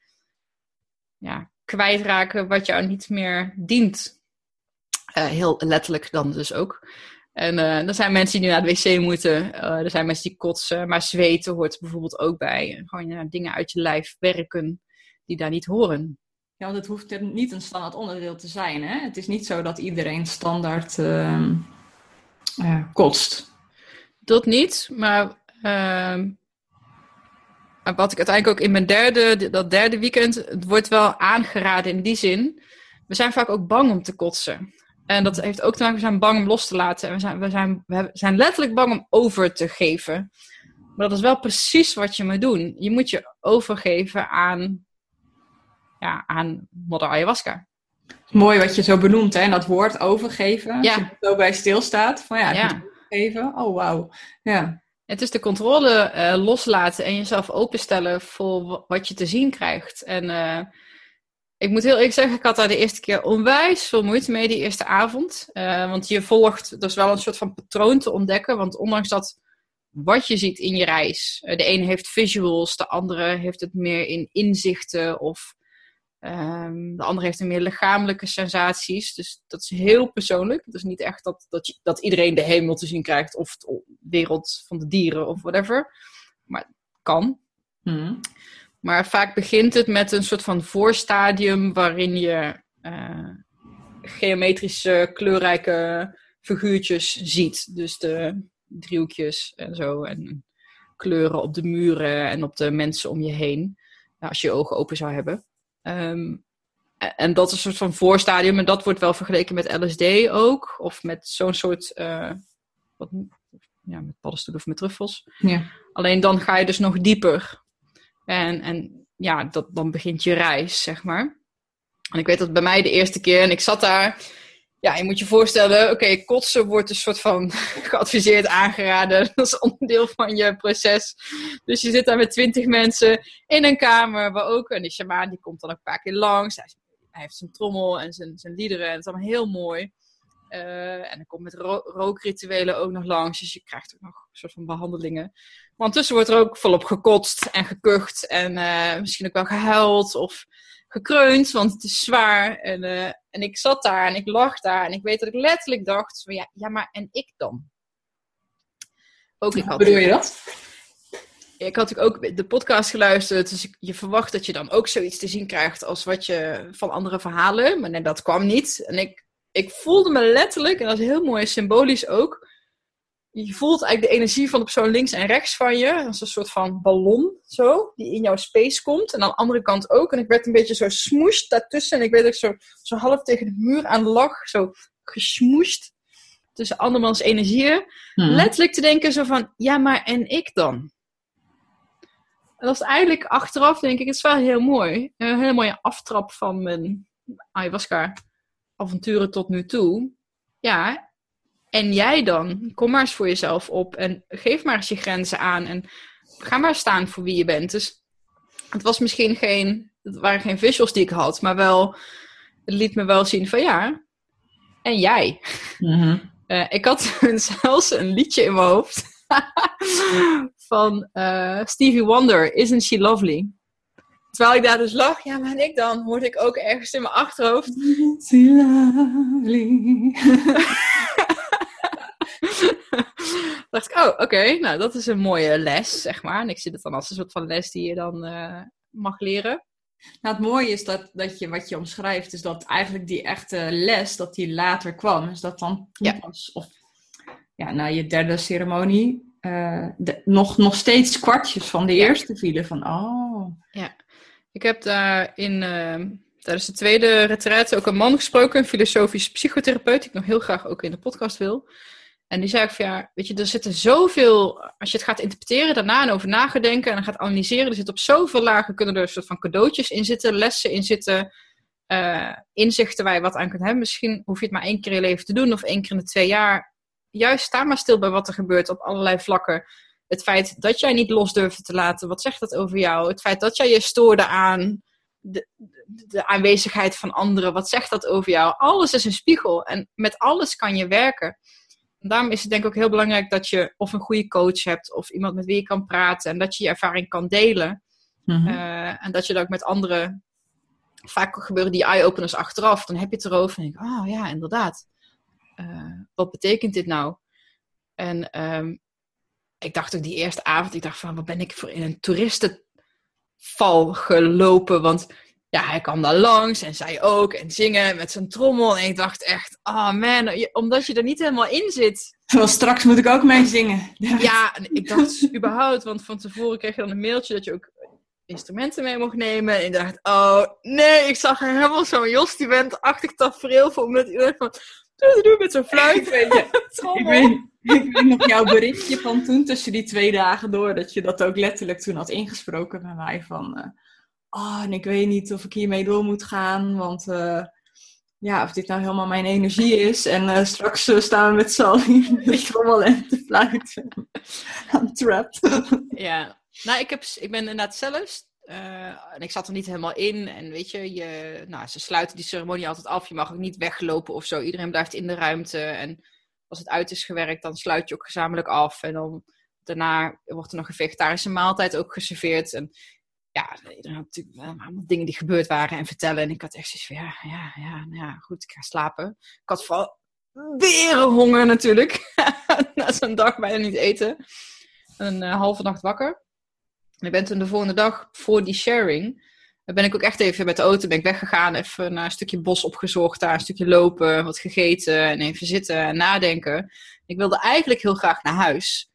[SPEAKER 1] ja, kwijtraken wat jou niet meer dient. Uh, heel letterlijk dan dus ook. En uh, er zijn mensen die nu naar de wc moeten. Uh, er zijn mensen die kotsen. Maar zweten hoort bijvoorbeeld ook bij. Gewoon ja, dingen uit je lijf werken die daar niet horen.
[SPEAKER 2] Ja, want het hoeft niet een standaard onderdeel te zijn. Hè? Het is niet zo dat iedereen standaard uh, kotst.
[SPEAKER 1] Dat niet, maar ehm, wat ik uiteindelijk ook in mijn derde, dat derde weekend, het wordt wel aangeraden in die zin. We zijn vaak ook bang om te kotsen. En dat heeft ook te maken, we zijn bang om los te laten. En we zijn, we zijn, we zijn letterlijk bang om over te geven. Maar dat is wel precies wat je moet doen. Je moet je overgeven aan, ja, aan modder ayahuasca.
[SPEAKER 2] Mooi wat je zo benoemt, hè? En dat woord overgeven.
[SPEAKER 1] Ja.
[SPEAKER 2] Als je er zo bij stilstaat. Van ja, ik
[SPEAKER 1] Ja.
[SPEAKER 2] moet overgeven. Oh, wauw. Ja.
[SPEAKER 1] Het is de controle eh, loslaten en jezelf openstellen voor wa- wat je te zien krijgt. En eh, ik moet heel eerlijk zeggen, ik had daar de eerste keer onwijs veel moeite mee, die eerste avond. Eh, want je volgt dus wel een soort van patroon te ontdekken. Want ondanks dat wat je ziet in je reis, de ene heeft visuals, de andere heeft het meer in inzichten of ehm, de andere heeft een meer lichamelijke sensaties. Dus dat is heel persoonlijk. Het is niet echt dat, dat, je, dat iedereen de hemel te zien krijgt of de wereld van de dieren of whatever. Maar het kan.
[SPEAKER 2] Hm.
[SPEAKER 1] Maar vaak begint het met een soort van voorstadium waarin je eh, geometrische, kleurrijke figuurtjes ziet. Dus de driehoekjes en zo. En kleuren op de muren en op de mensen om je heen. Nou, als je je ogen open zou hebben. Ehm, en- dat is een soort van voorstadium. En dat wordt wel vergeleken met LSD ook. Of met zo'n soort... eh, wat, ja, met paddenstoelen of met truffels.
[SPEAKER 2] Ja.
[SPEAKER 1] Alleen dan ga je dus nog dieper. En, en ja, dat, dan begint je reis, zeg maar. En ik weet dat bij mij de eerste keer, en ik zat daar. Ja, je moet je voorstellen, oké, kotsen wordt een soort van geadviseerd, aangeraden. Dat is onderdeel van je proces. Dus je zit daar met twintig mensen in een kamer, waar ook een shamaan, die komt dan een paar keer langs. Hij, heeft zijn trommel en zijn, zijn liederen, en het is allemaal heel mooi. Eh, en dan komt met ro- rookrituelen ook nog langs, dus je krijgt ook nog een soort van behandelingen. Maar ondertussen wordt er ook volop gekotst en gekucht en eh, misschien ook wel gehuild of gekreund, want het is zwaar. En, eh, en ik zat daar en ik lag daar en ik weet dat ik letterlijk dacht, van, ja, ja, maar en ik dan? Ook ik had,
[SPEAKER 2] bedoel je dat?
[SPEAKER 1] ik had ook de podcast geluisterd, dus je verwacht dat je dan ook zoiets te zien krijgt als wat je van andere verhalen, maar nee, dat kwam niet. En ik, ik voelde me letterlijk, en dat is heel mooi symbolisch ook, je voelt eigenlijk de energie van de persoon links en rechts van je. Dat is een soort van ballon, zo, die in jouw space komt. En aan de andere kant ook. En ik werd een beetje zo smoeshed daartussen. En ik weet dat ik zo, zo half tegen de muur aan lag. Zo gesmoeshed tussen andermans energieën.
[SPEAKER 2] Hm.
[SPEAKER 1] Letterlijk te denken zo van, ja, maar en ik dan? En dat is eigenlijk achteraf, denk ik, het is wel heel mooi. Een hele mooie aftrap van mijn ayahuasca avonturen tot nu toe. Ja, en jij dan? Kom maar eens voor jezelf op en geef maar eens je grenzen aan. En ga maar staan voor wie je bent. Dus het was misschien geen, het waren geen visuals die ik had, maar wel, het liet me wel zien van ja, en jij.
[SPEAKER 2] Mhm.
[SPEAKER 1] Eh, ik had zelfs een liedje in mijn hoofd van eh, Stevie Wonder, Isn't She Lovely? Terwijl ik daar dus lag, ja, maar en ik dan, hoorde ik ook ergens in mijn achterhoofd.
[SPEAKER 2] So lovely.
[SPEAKER 1] Dacht ik, oh, oké, nou dat is een mooie les, zeg maar. En ik zie het dan als een soort van les die je dan eh, mag leren.
[SPEAKER 2] Nou, het mooie is dat, dat je wat je omschrijft, is dat eigenlijk die echte les, dat die later kwam. Dus dat dan
[SPEAKER 1] Ja.
[SPEAKER 2] of ja, na je derde ceremonie, eh, de- nog, nog steeds kwartjes van de
[SPEAKER 1] Ja.
[SPEAKER 2] eerste vielen. Van, oh,
[SPEAKER 1] Ik heb daar in, eh, tijdens de tweede retraite ook een man gesproken, een filosofisch psychotherapeut, die ik nog heel graag ook in de podcast wil. En die zei ook van ja, weet je, er zitten zoveel, als je het gaat interpreteren daarna en over nagedenken en gaat analyseren, er zit op zoveel lagen kunnen er een soort van cadeautjes in zitten, lessen in zitten, eh, inzichten waar je wat aan kunt hebben. Misschien hoef je het maar één keer in je leven te doen of één keer in de twee jaar. Juist sta maar stil bij wat er gebeurt op allerlei vlakken. Het feit dat jij niet los durfde te laten, wat zegt dat over jou? Het feit dat jij je stoorde aan de, de aanwezigheid van anderen, wat zegt dat over jou? Alles is een spiegel en met alles kan je werken. Daarom is het denk ik ook heel belangrijk dat je of een goede coach hebt of iemand met wie je kan praten en dat je je ervaring kan delen.
[SPEAKER 2] mhm.
[SPEAKER 1] Eh, en dat je dat ook met anderen. Vaak gebeuren die eye-openers achteraf. Dan heb je het erover en denk ik, oh ja, inderdaad. Eh, wat betekent dit nou? En ehm, ik dacht ook die eerste avond, ik dacht van, wat ben ik voor in een toeristenval gelopen? Want ja, hij kwam daar langs en zij ook en zingen met zijn trommel. En ik dacht echt, oh man, omdat je er niet helemaal in zit,
[SPEAKER 2] Terwijl straks moet ik ook mee zingen.
[SPEAKER 1] ja, ik dacht dus überhaupt, want van tevoren kreeg je dan een mailtje dat je ook instrumenten mee mocht nemen. En ik dacht, oh nee, ik zag er helemaal zo'n Jos die bent achtig tafereel voor. Omdat iedereen van, doe, doe, met zo'n fluit.
[SPEAKER 2] weet je, ik, weet, ik weet nog jouw berichtje van toen, tussen die twee dagen door, dat je dat ook letterlijk toen had ingesproken bij mij van... Uh, oh, en ik weet niet of ik hiermee door moet gaan, want... Uh, ja, of dit nou helemaal mijn energie is. En uh, straks uh, staan we met allen in de trommel en te fluiten. I'm trapped.
[SPEAKER 1] ja, nou, ik, heb, ik ben inderdaad zelfs uh, en ik zat er niet helemaal in. En weet je, je nou, ze sluiten die ceremonie altijd af. Je mag ook niet weglopen of zo. Iedereen blijft in de ruimte. En als het uit is gewerkt, dan sluit je ook gezamenlijk af. En dan daarna wordt er nog een vegetarische maaltijd ook geserveerd. En ja, iedereen had natuurlijk allemaal dingen die gebeurd waren en vertellen. En ik had echt zoiets van, ja, ja, ja, nou ja, goed, ik ga slapen. Ik had vooral honger natuurlijk. Na zo'n dag bijna niet eten. Een uh, halve nacht wakker. En ik ben toen de volgende dag voor die sharing, dan ben ik ook echt even met de auto ben ik weggegaan, even naar een stukje bos opgezocht, daar een stukje lopen, wat gegeten en even zitten en nadenken. Ik wilde eigenlijk heel graag naar huis.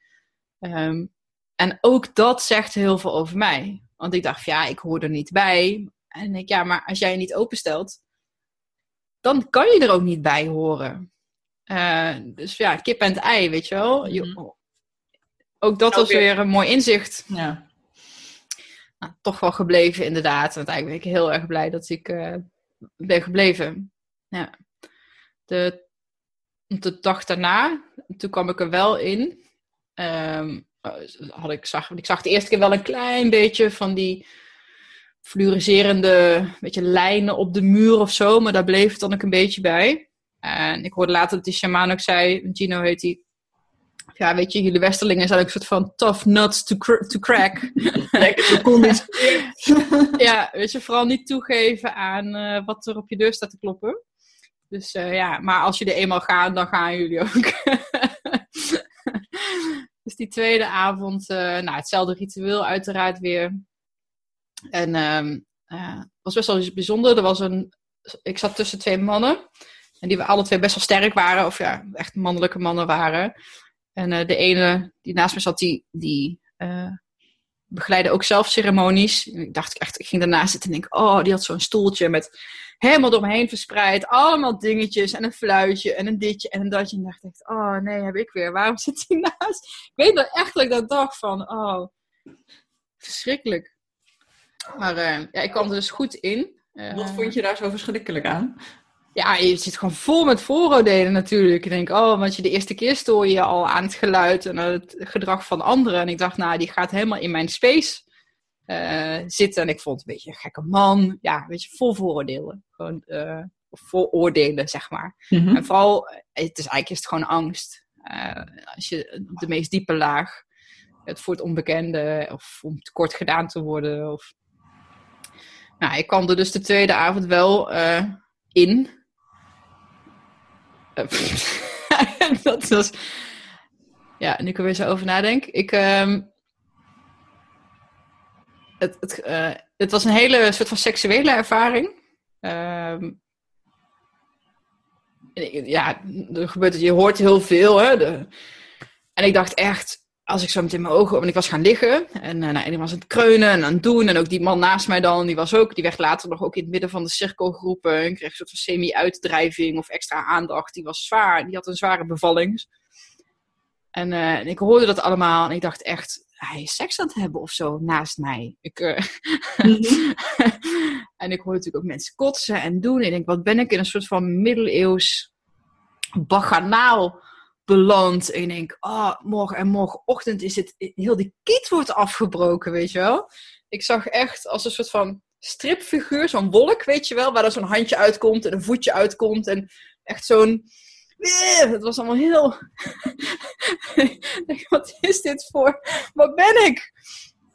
[SPEAKER 1] Ehm, en ook dat zegt heel veel over mij. Want ik dacht, ja, ik hoor er niet bij. En ik, ja, maar als jij je niet openstelt, dan kan je er ook niet bij horen. Uh, dus ja, kip en het ei, weet je wel. Mhm. ook dat was weer een mooi inzicht.
[SPEAKER 2] Ja
[SPEAKER 1] nou, toch wel gebleven inderdaad. En uiteindelijk ben ik heel erg blij dat ik uh, ben gebleven. Ja. De, de dag daarna, toen kwam ik er wel in. Um, had ik, zag, ik zag de eerste keer wel een klein beetje van die fluoriserende beetje lijnen op de muur of zo. Maar daar bleef het dan ook een beetje bij. En ik hoorde later dat die shaman ook zei, Gino heet die, ja, weet je, jullie Westerlingen zijn ook een soort van tough nuts to, cr to crack. Lekker Ja, weet je, vooral niet toegeven aan uh, wat er op je deur staat te kloppen. Dus uh, ja, maar als jullie eenmaal gaan, dan gaan jullie ook. Dus die tweede avond, uh, nou, hetzelfde ritueel uiteraard weer. En het was best wel bijzonder. Er was een, ik zat tussen twee mannen. En die alle twee best wel sterk waren. Of ja, echt mannelijke mannen waren. En uh, de ene die naast me zat, die, die uh, begeleidde ook zelf ceremonies. Ik dacht echt, ik ging daarnaast zitten en denk, oh, die had zo'n stoeltje met helemaal door me heen verspreid. Allemaal dingetjes en een fluitje en een ditje en een datje. En dacht ik, oh nee, heb ik weer. Waarom zit hij naast? Ik weet nog echt dat ik dat dacht van, oh, verschrikkelijk. Maar uh, ja, ik kwam er dus goed in.
[SPEAKER 2] Wat vond je daar zo verschrikkelijk aan?
[SPEAKER 1] Ja, je zit gewoon vol met vooroordelen natuurlijk. Ik denk, oh, want je de eerste keer stoor je al aan het geluid en het gedrag van anderen. En ik dacht, nou, die gaat helemaal in mijn space zitten. En ik vond het een beetje een gekke man. Ja, weet je, vol vooroordelen. Gewoon, uh, vooroordelen, zeg maar. Mhm. En vooral, het is eigenlijk is het gewoon angst. Uh, als je de meest diepe laag, het voor het onbekende, of om tekort gedaan te worden. Of... Nou, ik kwam er dus de tweede avond wel in. dat was. Ja, nu ik er weer zo over nadenk. Ik. Um, het, het, uh, het was een hele soort van seksuele ervaring. Um, ja, er gebeurt het, je hoort heel veel. Hè, en ik dacht echt, als ik zo meteen mijn ogen en ik was gaan liggen. En uh, nou, was aan het kreunen en aan het doen. En ook die man naast mij dan, die was ook, die werd later nog ook in het midden van de cirkel geroepen. En kreeg een soort van semi-uitdrijving of extra aandacht. Die was zwaar, die had een zware bevalling. En, uh, en ik hoorde dat allemaal en ik dacht echt, hij is seks aan het hebben of zo naast mij. Ik, uh, en ik hoorde natuurlijk ook mensen kotsen en doen. En ik denk, wat ben ik in een soort van middeleeuws baganaal beland. En ik denk, oh, morgen en morgenochtend is het, heel die kiet wordt afgebroken, weet je wel. Ik zag echt als een soort van stripfiguur, zo'n wolk, weet je wel, waar er zo'n handje uitkomt en een voetje uitkomt. En echt zo'n, het was allemaal heel, wat is dit voor, wat ben ik?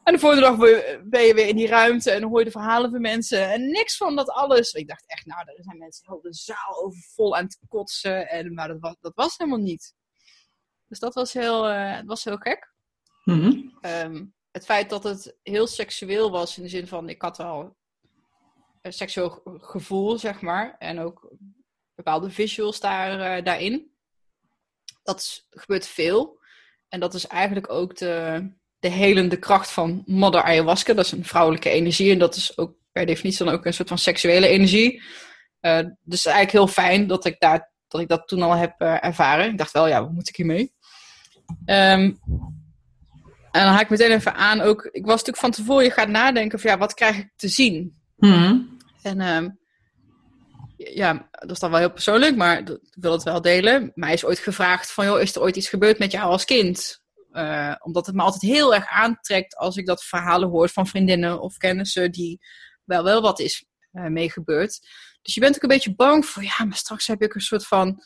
[SPEAKER 1] En de volgende dag ben je weer in die ruimte en hoor je de verhalen van mensen. En niks van dat alles. Ik dacht echt, nou, er zijn mensen heel de zaal overvol aan het kotsen. En, maar dat was, dat was helemaal niet. Dus dat was heel, uh, was heel gek.
[SPEAKER 2] Mhm.
[SPEAKER 1] Ehm, het feit dat het heel seksueel was, in de zin van ik had al een seksueel gevoel, zeg maar. En ook bepaalde visuals daar, uh, daarin. Dat gebeurt veel. En dat is eigenlijk ook de, de helende kracht van Mother Ayahuasca. Dat is een vrouwelijke energie. En dat is ook per definitie dan ook een soort van seksuele energie. Uh, dus eigenlijk heel fijn dat ik daar dat ik dat toen al heb eh, ervaren. Ik dacht wel, ja, wat moet ik hiermee? Ehm, en dan haak ik meteen even aan ook. Ik was natuurlijk van tevoren, je gaat nadenken van ja, wat krijg ik te zien?
[SPEAKER 2] Mhm.
[SPEAKER 1] En ehm, ja, dat is dan wel heel persoonlijk, maar ik wil het wel delen. Mij is ooit gevraagd van, joh, is er ooit iets gebeurd met jou als kind? Eh, omdat het me altijd heel erg aantrekt als ik dat verhalen hoor van vriendinnen of kennissen die wel wel wat is uh, mee gebeurd. Dus je bent ook een beetje bang voor, ja, maar straks heb ik een soort van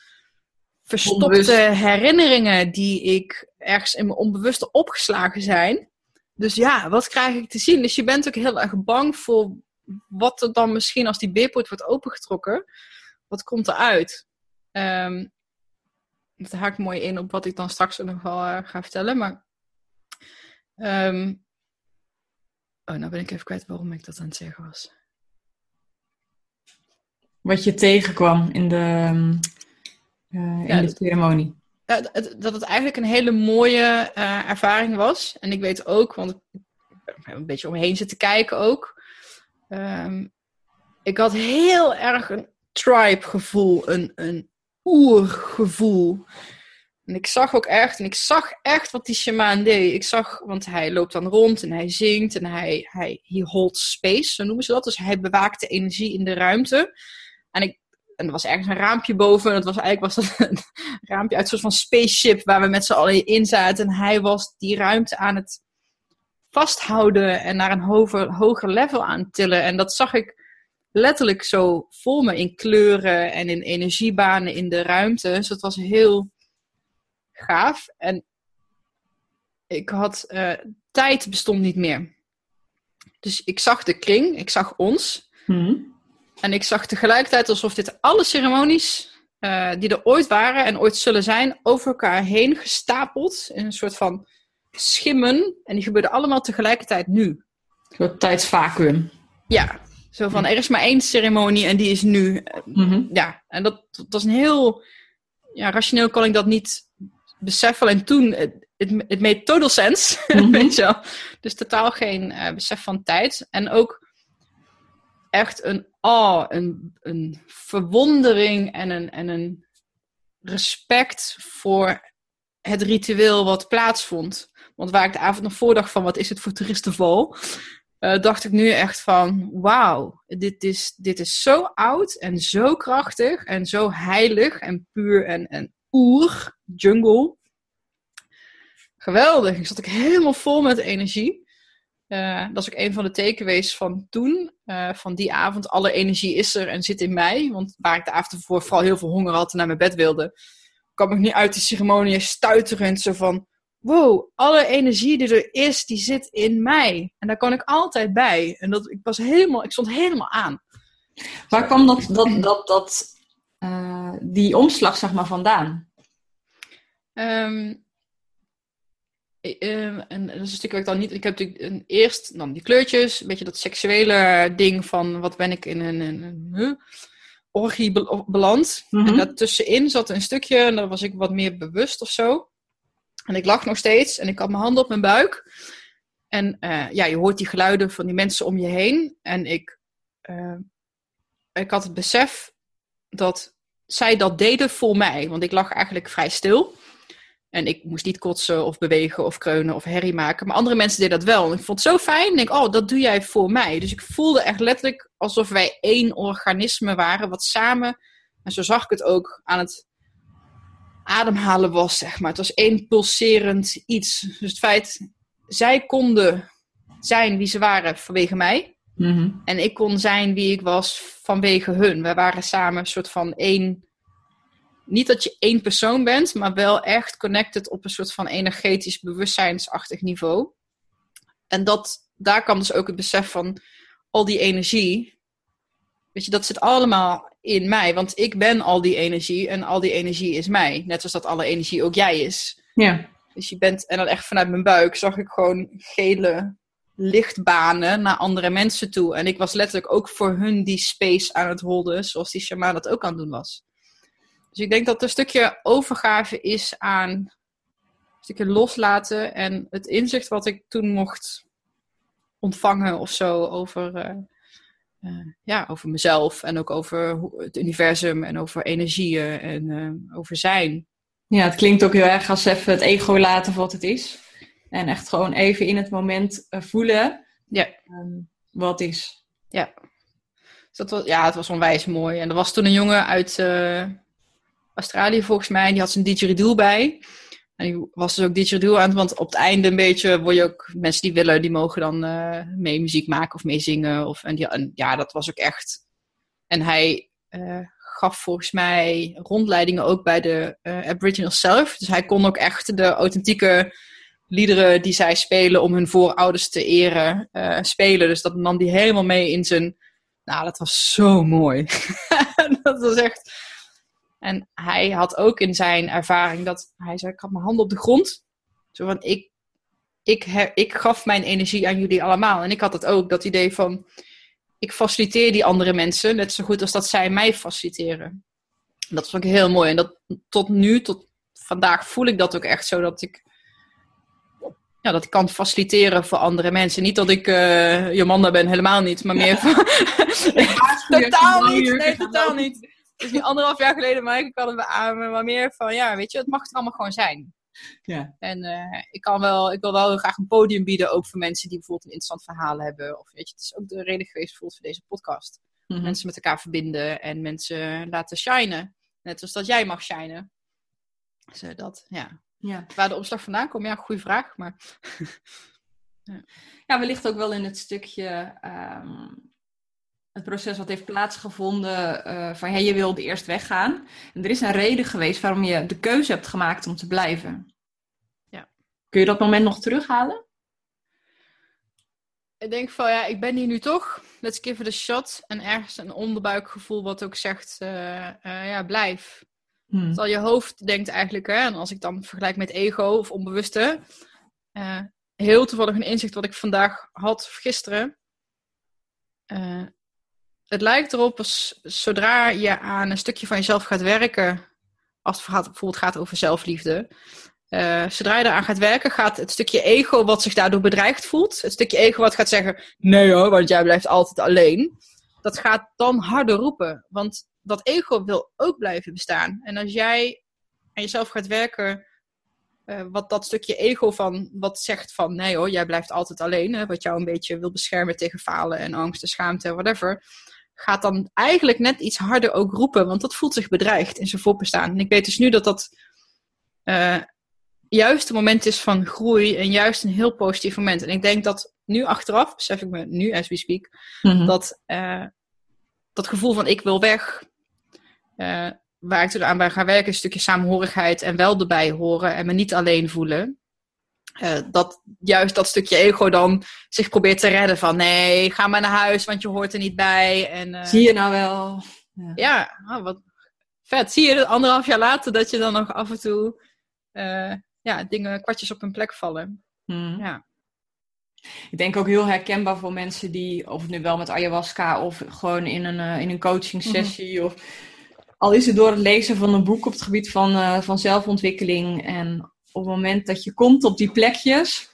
[SPEAKER 1] verstopte
[SPEAKER 2] Onbewust.
[SPEAKER 1] herinneringen die ik ergens in mijn onbewuste opgeslagen zijn. Dus ja, wat krijg ik te zien? Dus je bent ook heel erg bang voor wat er dan misschien als die beerpoort wordt opengetrokken, wat komt eruit? Um, dat haakt mooi in op wat ik dan straks nog wel uh, ga vertellen. Maar. Um, oh, nou ben ik even kwijt waarom ik dat aan het zeggen was.
[SPEAKER 2] Wat je tegenkwam in de, uh, in ja, de ceremonie.
[SPEAKER 1] Dat, dat het eigenlijk een hele mooie uh, ervaring was. En ik weet ook, want ik ben een beetje omheen zitten kijken ook. Um, ik had heel erg een tribe gevoel, een, een oergevoel. En ik zag ook echt, en ik zag echt wat die shamaan deed. Ik zag, want hij loopt dan rond en hij zingt en hij, hij he holds space, zo noemen ze dat. Dus hij bewaakt de energie in de ruimte. En, ik, en er was ergens een raampje boven. En het was eigenlijk was dat een raampje uit een soort van spaceship waar we met z'n allen in zaten. En hij was die ruimte aan het vasthouden en naar een hoger, hoger level aan tillen. En dat zag ik letterlijk zo voor me in kleuren en in energiebanen in de ruimte. Dus dat was heel gaaf. En ik had uh, tijd bestond niet meer. Dus ik zag de kring, ik zag ons.
[SPEAKER 2] Hmm.
[SPEAKER 1] En ik zag tegelijkertijd alsof dit alle ceremonies uh, die er ooit waren en ooit zullen zijn, over elkaar heen gestapeld in een soort van schimmen. En die gebeurden allemaal tegelijkertijd nu.
[SPEAKER 2] Een tijdsvacuum.
[SPEAKER 1] Ja, zo van er is maar één ceremonie en die is nu.
[SPEAKER 2] Mm-hmm.
[SPEAKER 1] Ja, en dat, dat was een heel. Ja, rationeel kon ik dat niet beseffen. En toen, het, het made total sense. Weet je wel. Dus totaal geen uh, besef van tijd. En ook echt een awe, een, een verwondering en een, en een respect voor het ritueel wat plaatsvond. Want waar ik de avond nog voor dacht van wat is het voor toeristenval, uh, dacht ik nu echt van wauw, dit is, dit is zo oud en zo krachtig en zo heilig en puur en, en oer, jungle. Geweldig, ik zat ik helemaal vol met energie. Uh, dat is ook een van de takeaways van toen, uh, van die avond. Alle energie is er en zit in mij. Want waar ik de avond ervoor vooral heel veel honger had en naar mijn bed wilde, kwam ik niet uit die ceremonie stuiterend zo van wow, alle energie die er is, die zit in mij. En daar kan ik altijd bij. En dat, ik, was helemaal, ik stond helemaal aan.
[SPEAKER 2] Waar kwam dat, dat, dat, dat, uh, die omslag zeg maar vandaan?
[SPEAKER 1] Um, um, en dat is een stuk ik dan niet... Ik heb natuurlijk een, eerst dan die kleurtjes, een beetje dat seksuele ding van wat ben ik in een, een, een orgie be beland.
[SPEAKER 2] Mhm.
[SPEAKER 1] En daartussenin zat een stukje, en daar was ik wat meer bewust of zo. En ik lag nog steeds en ik had mijn handen op mijn buik. En uh, ja, je hoort die geluiden van die mensen om je heen. En ik, uh, ik had het besef dat zij dat deden voor mij. Want ik lag eigenlijk vrij stil. En ik moest niet kotsen of bewegen of kreunen of herrie maken. Maar andere mensen deden dat wel. En ik vond het zo fijn. Ik denk, oh, dat doe jij voor mij. Dus ik voelde echt letterlijk alsof wij één organisme waren. Wat samen, en zo zag ik het ook aan het ademhalen was, zeg maar. Het was één pulserend iets. Dus het feit, zij konden zijn wie ze waren vanwege mij.
[SPEAKER 2] Mm-hmm.
[SPEAKER 1] En ik kon zijn wie ik was vanwege hun. We waren samen een soort van één... Niet dat je één persoon bent, maar wel echt connected op een soort van energetisch bewustzijnsachtig niveau. En dat, daar kwam dus ook het besef van al die energie. Weet je, dat zit allemaal in mij. Want ik ben al die energie en al die energie is mij. Net zoals dat alle energie ook jij is.
[SPEAKER 2] Ja.
[SPEAKER 1] Dus je bent, en dan echt vanuit mijn buik zag ik gewoon gele lichtbanen naar andere mensen toe. En ik was letterlijk ook voor hun die space aan het holden, zoals die shaman dat ook aan het doen was. Dus ik denk dat een stukje overgave is aan een stukje loslaten en het inzicht wat ik toen mocht ontvangen of zo over uh, ja, over mezelf en ook over het universum en over energieën en over zijn.
[SPEAKER 2] Ja, het klinkt ook heel erg als even het ego laten wat het is. En echt gewoon even in het moment voelen
[SPEAKER 1] ja.
[SPEAKER 2] Ehm, wat is.
[SPEAKER 1] Ja. Dus dat was, ja, het was onwijs mooi. En er was toen een jongen uit Australië volgens mij, die had zijn didgeridoo bij. En die was dus ook didgeridoo aan, want op het einde een beetje word je ook... Mensen die willen, die mogen dan uh, mee muziek maken of mee zingen. Of, en, en ja, dat was ook echt... En hij uh, gaf volgens mij rondleidingen ook bij de uh, Aboriginal Self. Dus hij kon ook echt de authentieke liederen die zij spelen om hun voorouders te eren spelen. Dus dat nam die helemaal mee in zijn... Nou, dat was zo mooi. dat was echt en hij had ook in zijn ervaring dat hij zei: Ik had mijn handen op de grond. Zo van: ik, ik, ik gaf mijn energie aan jullie allemaal. En ik had het ook, dat idee van: Ik faciliteer die andere mensen net zo goed als dat zij mij faciliteren. dat vond ik heel mooi. En dat tot nu, tot vandaag, voel ik dat ook echt zo dat ik. Ja, dat ik kan faciliteren voor andere mensen. Niet dat ik uh, Jomanda ben, helemaal niet. Maar meer van... totaal niet. Nee, totaal niet is nu anderhalf jaar geleden, maar ik kan het beamen. Maar meer van, ja, weet je, het mag er allemaal gewoon zijn.
[SPEAKER 2] Ja.
[SPEAKER 1] En uh, ik, kan wel, ik wil wel heel graag een podium bieden, ook voor mensen die bijvoorbeeld een interessant verhaal hebben. Of weet je, het is ook de reden geweest bijvoorbeeld voor deze podcast. Mm Mensen met elkaar verbinden en mensen laten shinen. Net als dat jij mag shinen. Zodat, ja.
[SPEAKER 2] ja.
[SPEAKER 1] Waar de opslag vandaan komt, ja, goede vraag. Maar...
[SPEAKER 2] ja. ja, wellicht ook wel in het stukje um, het proces wat heeft plaatsgevonden uh, van hey, je wilde eerst weggaan. En er is een reden geweest waarom je de keuze hebt gemaakt om te blijven.
[SPEAKER 1] Ja.
[SPEAKER 2] Kun je dat moment nog terughalen?
[SPEAKER 1] Ik denk van ja, ik ben hier nu toch. Let's give it a shot. En ergens een onderbuikgevoel wat ook zegt, uh, uh, ja, blijf. Hmm. Terwijl je hoofd denkt eigenlijk, hè, en als ik dan vergelijk met ego of onbewuste, heel toevallig een inzicht wat ik vandaag had, of gisteren het lijkt erop, als, zodra je aan een stukje van jezelf gaat werken, als het bijvoorbeeld gaat over zelfliefde, uh, zodra je eraan gaat werken, gaat het stukje ego wat zich daardoor bedreigd voelt, het stukje ego wat gaat zeggen, nee hoor, want jij blijft altijd alleen, dat gaat dan harder roepen. Want dat ego wil ook blijven bestaan. En als jij aan jezelf gaat werken, uh, wat dat stukje ego van, wat zegt van, nee hoor, jij blijft altijd alleen, hè, wat jou een beetje wil beschermen tegen falen en angst en schaamte en whatever, gaat dan eigenlijk net iets harder ook roepen, want dat voelt zich bedreigd in zijn voorbestaan. En ik weet dus nu dat dat uh, juist een moment is van groei en juist een heel positief moment. En ik denk dat nu achteraf, besef ik me nu as we speak, mhm. dat uh, dat gevoel van ik wil weg, uh, waar ik toen aan bij ga werken, een stukje samenhorigheid en wel erbij horen en me niet alleen voelen. Uh, dat juist dat stukje ego dan zich probeert te redden van nee, ga maar naar huis, want je hoort er niet bij. En, uh,
[SPEAKER 2] Zie je nou wel?
[SPEAKER 1] Ja, ja oh, wat vet. Zie je anderhalf jaar later dat je dan nog af en toe uh, ja, dingen, kwartjes op hun plek vallen.
[SPEAKER 2] Hmm.
[SPEAKER 1] Ja.
[SPEAKER 2] Ik denk ook heel herkenbaar voor mensen die, of het nu wel met ayahuasca of gewoon in een, in een coaching sessie mhm. of al is het door het lezen van een boek op het gebied van, van zelfontwikkeling en op het moment dat je komt op die plekjes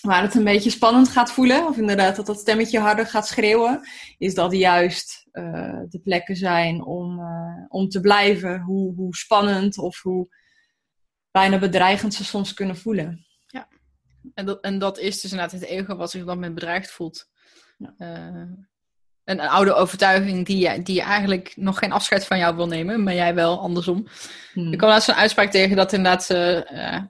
[SPEAKER 2] waar het een beetje spannend gaat voelen, of inderdaad dat dat stemmetje harder gaat schreeuwen, is dat juist uh, de plekken zijn om, uh, om te blijven, hoe, hoe spannend of hoe bijna bedreigend ze soms kunnen voelen.
[SPEAKER 1] Ja, en dat, en dat is dus inderdaad het ego wat zich dan met bedreigd voelt. Ja. Uh, een, oude overtuiging die je, die je eigenlijk nog geen afscheid van jou wil nemen, maar jij wel andersom. Hmm. Ik kwam laatst een uitspraak tegen dat inderdaad uh,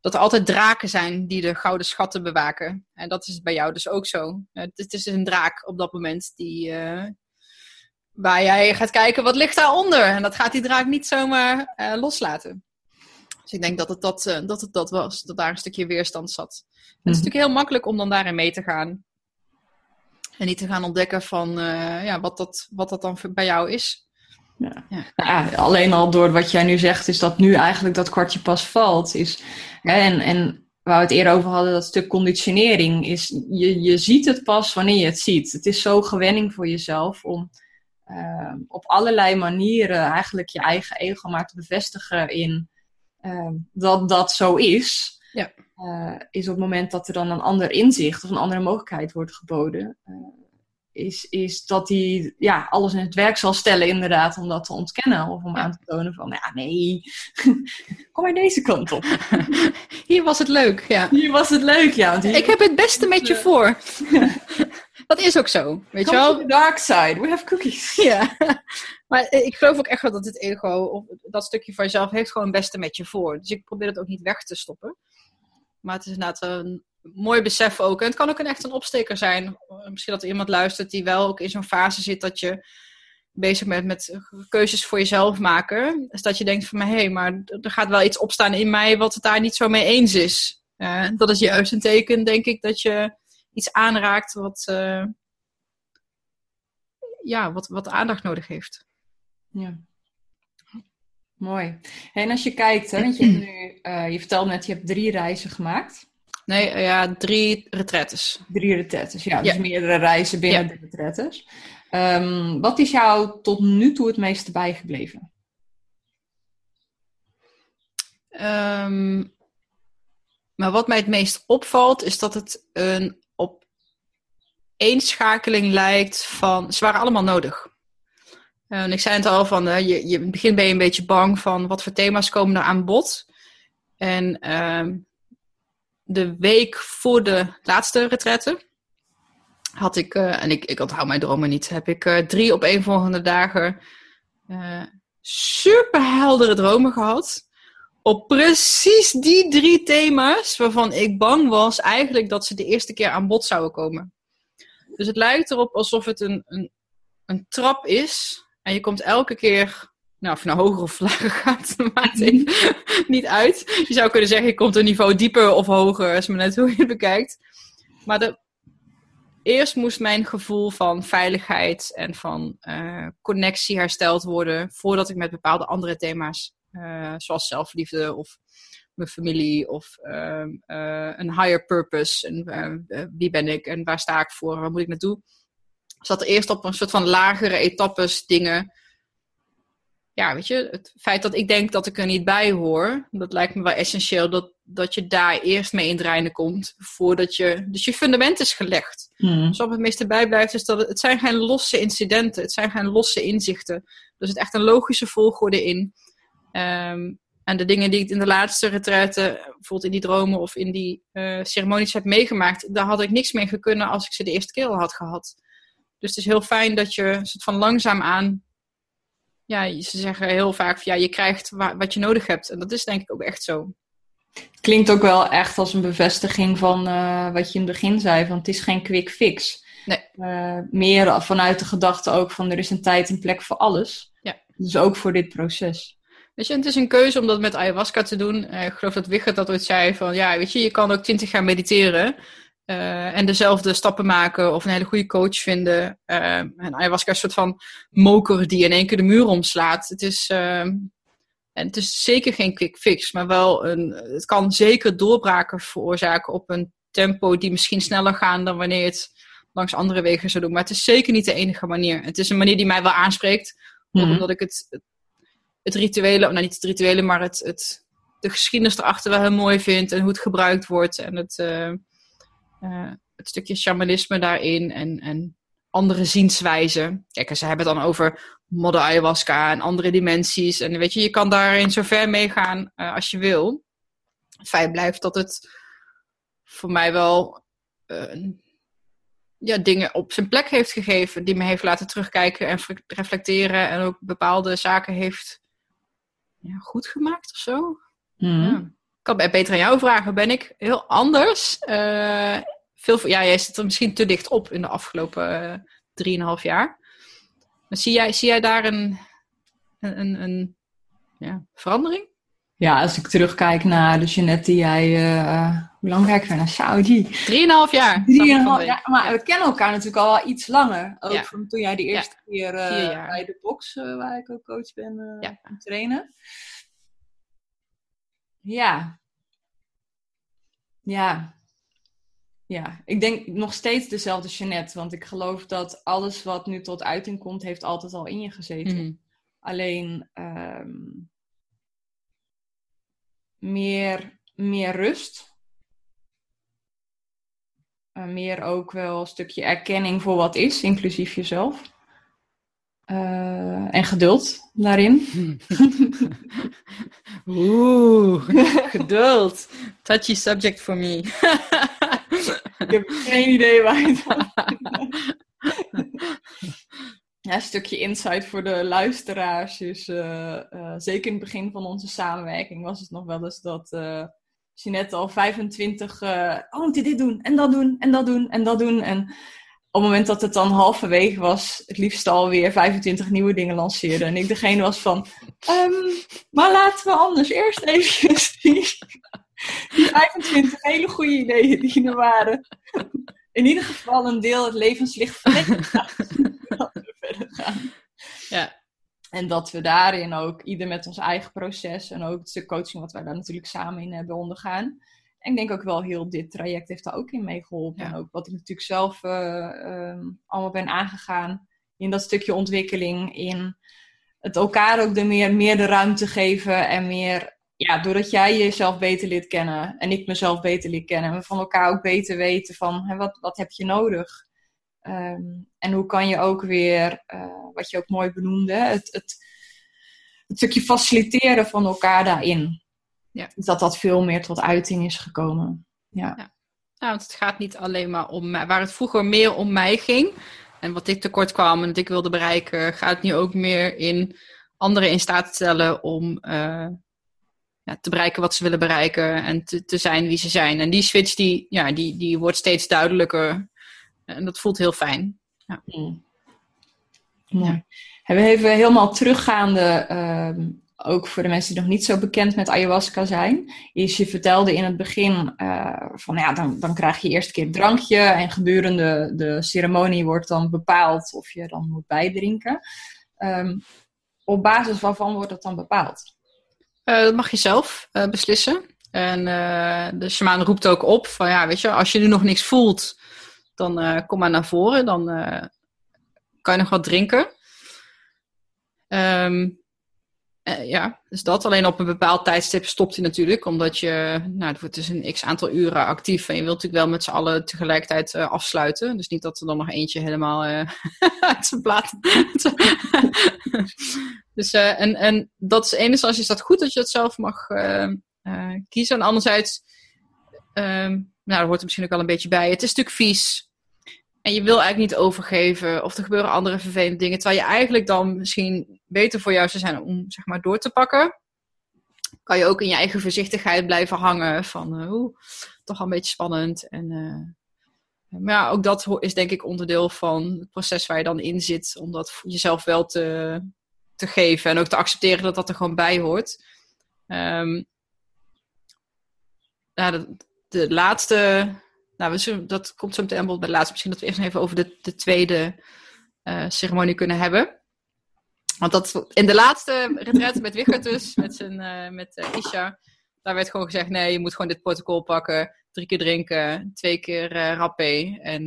[SPEAKER 1] dat er altijd draken zijn die de gouden schatten bewaken. En dat is bij jou dus ook zo. Uh, het, is een draak op dat moment die, uh, waar jij gaat kijken wat ligt daaronder. En dat gaat die draak niet zomaar loslaten. Dus ik denk dat het dat, dat het dat was, dat daar een stukje weerstand zat. Het is hmm. natuurlijk heel makkelijk om dan daarin mee te gaan. En niet te gaan ontdekken van uh, ja, wat, dat, wat dat dan bij jou is.
[SPEAKER 2] Ja. ja. Alleen al door wat jij nu zegt, is dat nu eigenlijk dat kwartje pas valt. Is, hè, en, en waar we het eerder over hadden, dat stuk conditionering, is je, je ziet het pas wanneer je het ziet. Het is zo gewenning voor jezelf om uh, op allerlei manieren eigenlijk je eigen ego maar te bevestigen in uh, dat dat zo is.
[SPEAKER 1] Ja.
[SPEAKER 2] Uh, is op het moment dat er dan een ander inzicht of een andere mogelijkheid wordt geboden, uh, is, is dat hij ja, alles in het werk zal stellen, inderdaad, om dat te ontkennen. Of om aan te tonen van, ja, nee, kom maar deze kant op.
[SPEAKER 1] Hier was het leuk, ja.
[SPEAKER 2] Hier was het leuk, ja. Want
[SPEAKER 1] Ik heb het beste met je voor. dat is ook zo, weet je wel.
[SPEAKER 2] the dark side, we have cookies.
[SPEAKER 1] Ja, maar eh, ik geloof ook echt wel dat het ego, of dat stukje van jezelf, heeft gewoon het beste met je voor. Dus ik probeer het ook niet weg te stoppen. Maar het is inderdaad een mooi besef ook. En het kan ook een, echt een opsteker zijn. Misschien dat er iemand luistert die wel ook in zo'n fase zit dat je bezig bent met keuzes voor jezelf maken. Dus dat je denkt van, hé, hey, maar er gaat wel iets opstaan in mij wat het daar niet zo mee eens is. Uh, dat is juist een teken, denk ik, dat je iets aanraakt wat, uh, ja, wat, wat aandacht nodig heeft.
[SPEAKER 2] Ja. Mooi. En als je kijkt, hè, want je, nu, uh, je vertelde net, je hebt drie reizen gemaakt.
[SPEAKER 1] Nee, uh, ja, drie retretes.
[SPEAKER 2] Drie retretes, ja. Dus ja. meerdere reizen binnen ja. de retretes. Um, wat is jou tot nu toe het meeste bijgebleven?
[SPEAKER 1] Um, maar wat mij het meest opvalt, is dat het een op eenschakeling lijkt van... Ze waren allemaal nodig. Uh, en ik zei het al, van, uh, je, je, in het begin ben je een beetje bang van wat voor thema's komen er aan bod. En uh, de week voor de laatste retraite had ik, uh, en ik, ik onthoud mijn dromen niet, heb ik drie op één volgende dagen super heldere dromen gehad. Op precies die drie thema's waarvan ik bang was eigenlijk dat ze de eerste keer aan bod zouden komen. Dus het lijkt erop alsof het een, een, een trap is. En je komt elke keer nou, of naar hoger of lager gaat, maakt niet uit. Je zou kunnen zeggen, je komt een niveau dieper of hoger, is maar net hoe je het bekijkt. Maar eerst moest mijn gevoel van veiligheid en van uh, connectie hersteld worden, voordat ik met bepaalde andere thema's, uh, zoals zelfliefde of mijn familie of uh, een higher purpose, en wie ben ik en waar sta ik voor, waar moet ik naartoe, zat er eerst op een soort van lagere etappes dingen ja, weet je, het feit dat ik denk dat ik er niet bij hoor, dat lijkt me wel essentieel dat, dat je daar eerst mee in het reinen komt, voordat je, dus je fundament is gelegd.
[SPEAKER 2] Mm.
[SPEAKER 1] Dus wat het meeste bijblijft is dat het, het zijn geen losse incidenten, het zijn geen losse inzichten. Er zit echt een logische volgorde in. Um, en de dingen die ik in de laatste retraite, bijvoorbeeld in die dromen of in die uh, ceremonies heb meegemaakt, daar had ik niks mee gekunnen als ik ze de eerste keer al had gehad. Dus het is heel fijn dat je soort van langzaam aan ja, ze zeggen heel vaak van ja, je krijgt wat je nodig hebt. En dat is denk ik ook echt zo.
[SPEAKER 2] Klinkt ook wel echt als een bevestiging van uh, wat je in het begin zei, van het is geen quick fix.
[SPEAKER 1] Nee.
[SPEAKER 2] Uh, meer vanuit de gedachte ook van er is een tijd en plek voor alles.
[SPEAKER 1] Ja.
[SPEAKER 2] Dus ook voor dit proces.
[SPEAKER 1] Weet je, het is een keuze om dat met ayahuasca te doen. Uh, ik geloof dat Wigert dat ooit zei van ja, weet je, je kan ook twintig jaar mediteren. Uh, en dezelfde stappen maken of een hele goede coach vinden. Uh, en ayahuasca is een soort van moker die in één keer de muur omslaat. Het is, uh, en het is zeker geen quick fix, maar wel een, het kan zeker doorbraken veroorzaken op een tempo die misschien sneller gaan dan wanneer je het langs andere wegen zou doen. Maar het is zeker niet de enige manier. Het is een manier die mij wel aanspreekt, mm-hmm. omdat ik het, het rituele, nou niet het rituele, maar het, het, de geschiedenis erachter wel heel mooi vind en hoe het gebruikt wordt en het uh, het stukje shamanisme daarin en, en andere zienswijzen. Kijk, ze hebben het dan over modder ayahuasca en andere dimensies. En weet je, je kan daarin zo ver meegaan uh, als je wil. Het feit blijft dat het voor mij wel uh, ja, dingen op zijn plek heeft gegeven. Die me heeft laten terugkijken en reflecteren. En ook bepaalde zaken heeft ja, goed gemaakt of zo.
[SPEAKER 2] Mm.
[SPEAKER 1] Ja kan beter aan jou vragen. Ben ik heel anders? Uh, veel, ja, jij zit er misschien te dicht op in de afgelopen drieënhalf uh, jaar. Maar zie jij, zie jij daar een, een, een, een ja, verandering?
[SPEAKER 2] Ja, als ik terugkijk naar de Jeanette die jij... Uh, hoe lang kijk ik naar Saudi?
[SPEAKER 1] Drieënhalf jaar.
[SPEAKER 2] Drieënhalf jaar. Maar we kennen elkaar natuurlijk al wel iets langer. Ook ja. van toen jij de eerste keer bij de box, waar ik ook coach ben,
[SPEAKER 1] ja.
[SPEAKER 2] trainen. Ja. Ja. Ja, ik denk nog steeds dezelfde Jeannette. Want ik geloof dat alles wat nu tot uiting komt, heeft altijd al in je gezeten.
[SPEAKER 1] Mm.
[SPEAKER 2] Alleen um, meer, meer rust. eh, meer ook wel een stukje erkenning voor wat is, inclusief jezelf. Eh, en geduld daarin.
[SPEAKER 1] Oeh, geduld. Touchy subject for me.
[SPEAKER 2] Ik heb geen idee waar je ja, een stukje insight voor de luisteraars is, uh, uh, zeker in het begin van onze samenwerking was het nog wel eens dat uh, Jeanette al 25, oh moet je dit doen en dat doen en dat doen en dat doen. En het moment dat het dan halverwege was, het liefst alweer 25 nieuwe dingen lanceerde. En ik degene was van, um, maar laten we anders eerst even die, die 25 hele goede ideeën die er waren. In ieder geval een deel het levenslicht verleggen verder gaan.
[SPEAKER 1] Ja.
[SPEAKER 2] En dat we daarin ook, ieder met ons eigen proces en ook de coaching wat wij daar natuurlijk samen in hebben ondergaan. En ik denk ook wel heel dit traject heeft daar ook in meegeholpen. Ja. En ook wat ik natuurlijk zelf uh, um, allemaal ben aangegaan in dat stukje ontwikkeling, in het elkaar ook de meer, meer de ruimte geven en meer, ja, doordat jij jezelf beter leert kennen en ik mezelf beter leer kennen en we van elkaar ook beter weten van hè, wat, wat heb je nodig. Um, en hoe kan je ook weer, uh, wat je ook mooi benoemde, het, het, het stukje faciliteren van elkaar daarin.
[SPEAKER 1] Ja.
[SPEAKER 2] Dat dat veel meer tot uiting is gekomen. Ja.
[SPEAKER 1] ja. Nou, want het gaat niet alleen maar om mij. Waar het vroeger meer om mij ging en wat ik tekort kwam en wat ik wilde bereiken, gaat het nu ook meer in anderen in staat stellen om uh, ja, te bereiken wat ze willen bereiken en te, te zijn wie ze zijn. En die switch die, ja, die, die wordt steeds duidelijker en dat voelt heel fijn. Ja.
[SPEAKER 2] Mm. Ja. We even helemaal teruggaande, um, ook voor de mensen die nog niet zo bekend met ayahuasca zijn, is je vertelde in het begin uh, van ja, dan, dan krijg je eerst een keer drankje en gedurende de ceremonie wordt dan bepaald of je dan moet bijdrinken. Um, op basis waarvan wordt dat dan bepaald?
[SPEAKER 1] Uh, dat mag je zelf uh, beslissen. En de shaman roept ook op van ja, weet je, als je nu nog niks voelt, dan kom maar naar voren. Dan kan je nog wat drinken. Um, uh, ja, dus dat. Alleen op een bepaald tijdstip stopt hij natuurlijk. Omdat je, nou, het wordt dus een x aantal uren actief. En je wilt natuurlijk wel met z'n allen tegelijkertijd afsluiten. Dus niet dat er dan nog eentje helemaal uit zijn plaat... dus, en, en dat is enerzijds is dat goed dat je het zelf mag kiezen. En anderzijds... Um, nou, dat hoort er misschien ook wel een beetje bij. Het is natuurlijk vies. En je wil eigenlijk niet overgeven. Of er gebeuren andere vervelende dingen. Terwijl je eigenlijk dan misschien beter voor jou zou zijn om zeg maar door te pakken. Kan je ook in je eigen voorzichtigheid blijven hangen. Van oeh, toch wel een beetje spannend. En, uh, maar ook dat is denk ik onderdeel van het proces waar je dan in zit. Om dat jezelf wel te, te geven. En ook te accepteren dat dat er gewoon bij hoort. Um, ja, de, laatste nou, we dat komt zo meteen bij de laatste. Misschien dat we eerst even over de, de tweede uh, ceremonie kunnen hebben. Want dat, in de laatste retret met Wichert dus, met, zijn, uh, met uh, Isha, daar werd gewoon gezegd, nee, je moet gewoon dit protocol pakken. Drie keer drinken, twee keer uh, rappé. En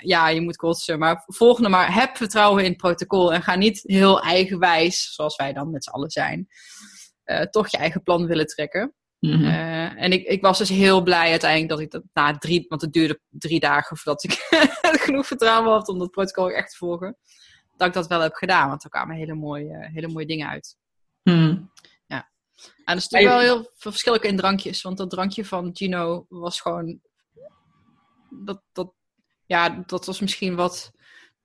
[SPEAKER 1] ja, je moet kotsen. Maar volgende maar, heb vertrouwen in het protocol. En ga niet heel eigenwijs, zoals wij dan met z'n allen zijn, toch je eigen plan willen trekken. Mm -hmm. uh, en ik, ik was dus heel blij uiteindelijk dat ik dat na drie, want het duurde drie dagen voordat ik genoeg vertrouwen had om dat protocol echt te volgen, dat ik dat wel heb gedaan. Want er kwamen hele mooie, hele mooie dingen uit.
[SPEAKER 2] Mm.
[SPEAKER 1] Ja. En er is natuurlijk wel heel veel verschillen in drankjes. Want dat drankje van Gino was gewoon. Dat, dat, ja, dat was misschien wat.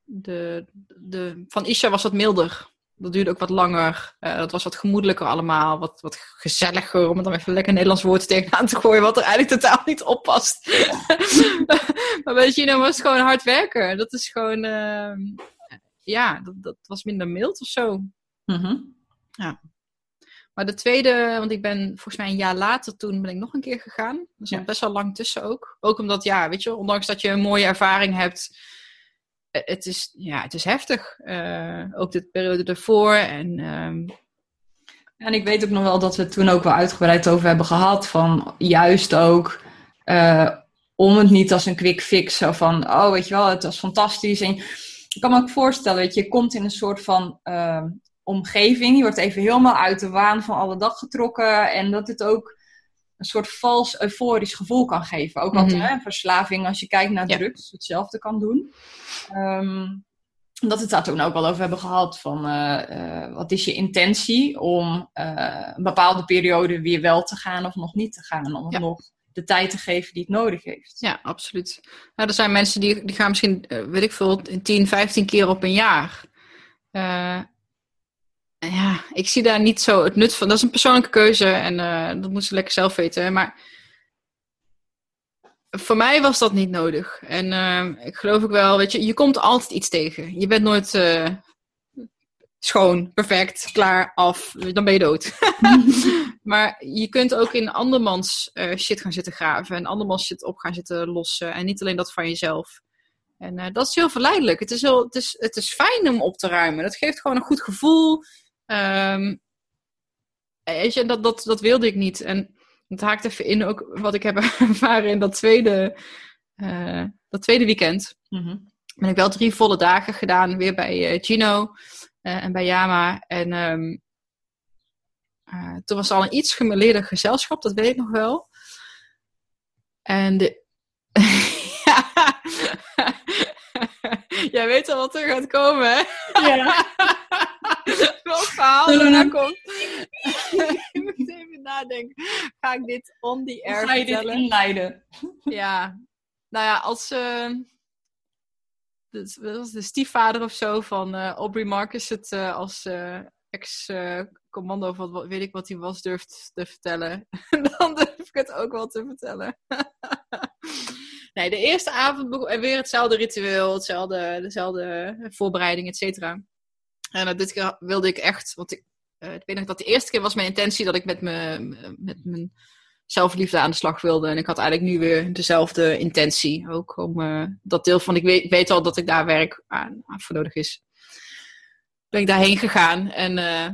[SPEAKER 1] De, de, van Isha was wat milder dat duurde ook wat langer. Uh, dat was wat gemoedelijker allemaal. Wat, wat gezelliger, om het dan even lekker Nederlands woord tegenaan te gooien. Wat er eigenlijk totaal niet oppast. maar bij Gino was het gewoon hard werken. Dat is gewoon... Uh, ja, dat, dat, was minder mild of zo.
[SPEAKER 2] Mm -hmm.
[SPEAKER 1] Ja. Maar de tweede, want ik ben volgens mij een jaar later toen ben ik nog een keer gegaan. Dus ja. best wel lang tussen ook. Ook omdat, ja, weet je, ondanks dat je een mooie ervaring hebt het is, ja, het is heftig. Uh, ook de periode ervoor. En, um...
[SPEAKER 2] en ik weet ook nog wel dat we het toen ook wel uitgebreid over hebben gehad. Van juist ook uh, om het niet als een quick fix. Zo van, oh weet je wel, het was fantastisch. En ik kan me ook voorstellen dat je komt in een soort van uh, omgeving. Je wordt even helemaal uit de waan van alle dag getrokken. En dat het ook een soort vals euforisch gevoel kan geven. Ook wat hè, verslaving, als je kijkt naar
[SPEAKER 1] Ja.
[SPEAKER 2] drugs, hetzelfde kan doen. Ehm, dat we het daar toen ook wel over hebben gehad. Van eh, eh, wat is je intentie om eh, een bepaalde periode weer wel te gaan of nog niet te gaan. Om het
[SPEAKER 1] Ja.
[SPEAKER 2] nog de tijd te geven die het nodig heeft.
[SPEAKER 1] Ja, absoluut. Nou, er zijn mensen die, die gaan misschien, eh, weet ik veel, 10, 15 keer op een jaar. Eh, ja, ik zie daar niet zo het nut van. Dat is een persoonlijke keuze en eh, dat moeten ze lekker zelf weten. Maar voor mij was dat niet nodig. En ik geloof ook wel, weet je, je komt altijd iets tegen. Je bent nooit schoon, perfect, klaar, af. Dan ben je dood. Maar je kunt ook in andermans eh, shit gaan zitten graven. En andermans shit op gaan zitten lossen. En niet alleen dat van jezelf. En eh, dat is heel verleidelijk. Het is, heel, het, is, het is fijn om op te ruimen. Dat geeft gewoon een goed gevoel. Je, dat, dat, dat wilde ik niet. En het haakt even in ook wat ik heb ervaren in dat tweede, eh, dat tweede weekend.
[SPEAKER 2] Mhm.
[SPEAKER 1] Ben ik wel drie volle dagen gedaan. Weer bij Gino eh, en bij Yama. En ehm, eh, toen was het al een iets gemeleerder gezelschap, dat weet ik nog wel. En de... Ja. Jij weet al wat er gaat komen, hè?
[SPEAKER 2] Ja.
[SPEAKER 1] Welk verhaal er nou komt. ik moet even nadenken. Ga ik dit on the
[SPEAKER 2] Hoe
[SPEAKER 1] air
[SPEAKER 2] ga je dit inleiden?
[SPEAKER 1] Ja, nou ja, als eh, de, wat was de stiefvader of zo van eh, Aubrey Marcus het eh, als eh, ex-commando of wat, weet ik wat hij was durft te vertellen, dan durf ik het ook wel te vertellen. nee, de eerste avond begon- weer hetzelfde ritueel, hetzelfde, dezelfde voorbereiding, et cetera. En dit keer wilde ik echt, want ik, ik weet nog dat de eerste keer was mijn intentie dat ik met, me, met mijn zelfliefde aan de slag wilde. En ik had eigenlijk nu weer dezelfde intentie. Ook om eh, dat deel van, ik weet, weet al dat ik daar werk aan, voor nodig is. Ben ik daarheen gegaan. En eh,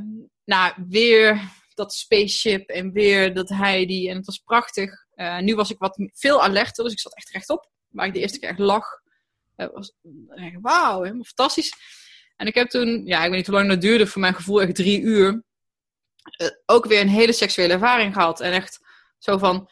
[SPEAKER 1] nou, weer dat spaceship en weer dat Heidi. En het was prachtig. Eh, nu was ik wat veel alerter, dus ik zat echt rechtop. Waar ik de eerste keer echt lag. Was, Wauw, helemaal fantastisch. En ik heb toen, ja, ik weet niet hoe lang dat duurde, voor mijn gevoel echt drie uur. ook weer een hele seksuele ervaring gehad. En echt zo van,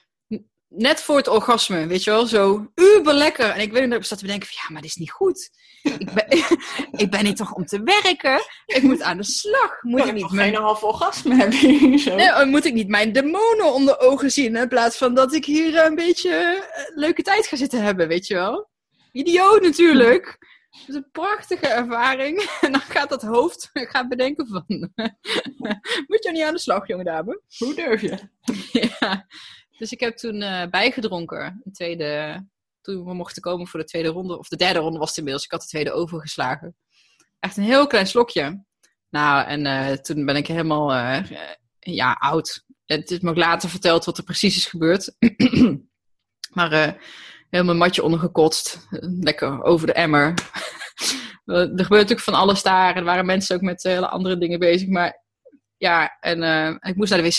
[SPEAKER 1] net voor het orgasme, weet je wel, zo uber lekker. En ik weet nog dat ik zat te bedenken van, ja, maar dit is niet goed. Ik ben, ik ben hier toch om te werken? Ik moet aan de slag. Moet ik
[SPEAKER 2] ik
[SPEAKER 1] niet mijn,
[SPEAKER 2] geen half orgasme hebben? Zo.
[SPEAKER 1] nee, oh, moet ik niet mijn demonen onder ogen zien, in plaats van dat ik hier een beetje eh, leuke tijd ga zitten hebben, weet je wel? Idioot natuurlijk. Het is een prachtige ervaring. En dan gaat dat hoofd gaan bedenken van... Moet je niet aan de slag, jonge dame?
[SPEAKER 2] Hoe durf je?
[SPEAKER 1] ja. Dus ik heb toen eh, bijgedronken. Een tweede, toen we mochten komen voor de tweede ronde. Of de derde ronde was het inmiddels. Ik had de tweede overgeslagen. Echt een heel klein slokje. Nou, en eh, toen ben ik helemaal eh, ja, oud. Het is me ook later verteld wat er precies is gebeurd. maar helemaal mijn matje ondergekotst. Lekker over de emmer. er gebeurt natuurlijk van alles daar. Er waren mensen ook met hele andere dingen bezig. Maar ja, en eh, ik moest naar de wc.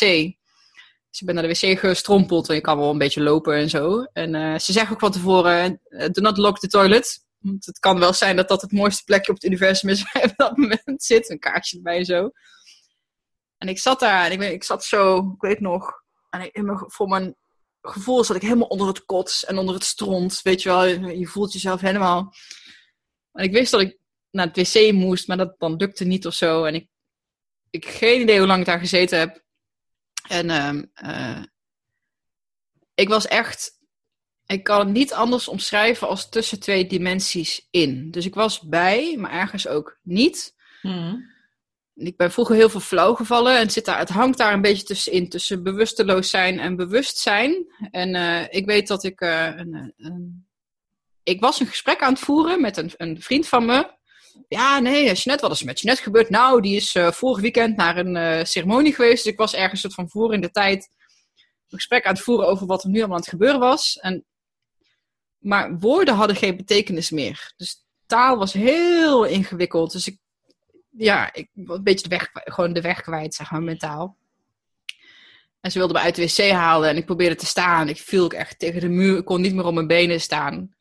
[SPEAKER 1] Dus ik ben naar de wc gestrompeld. En ik kan wel een beetje lopen en zo. En eh, ze zeggen ook van tevoren: eh, do not lock the toilet. Want het kan wel zijn dat dat het mooiste plekje op het universum is waar je op dat moment zit. Een kaartje erbij en zo. En ik zat daar en ik, weet- ik zat zo, ik weet nog. En ik, voor mijn gevoel zat ik helemaal onder het kots en onder het stront. Weet je wel, je voelt jezelf helemaal. En ik wist dat ik naar het wc moest, maar dat dan lukte niet of zo. En ik, ik geen idee hoe lang ik daar gezeten heb. En ehm, eh, ik was echt. Ik kan het niet anders omschrijven als tussen twee dimensies in. Dus ik was bij, maar ergens ook niet.
[SPEAKER 2] Hmm.
[SPEAKER 1] Ik ben vroeger heel veel flauw gevallen en het, zit daar, het hangt daar een beetje tussenin, tussen bewusteloos zijn en bewustzijn. En eh, ik weet dat ik eh, een, een- ik was een gesprek aan het voeren met een, een vriend van me. Ja, nee, Jeanette, wat is met Jeanette gebeurd? Nou, die is eh, vorig weekend naar een eh, ceremonie geweest. Dus ik was ergens soort van voor in de tijd een gesprek aan het voeren over wat er nu allemaal aan het gebeuren was. En, maar woorden hadden geen betekenis meer. Dus taal was heel ingewikkeld. Dus ik, ja, ik een beetje de weg, gewoon de weg kwijt, zeg maar, mentaal. En ze wilde me uit de wc halen en ik probeerde te staan. Ik viel echt tegen de muur. Ik kon niet meer op mijn benen staan.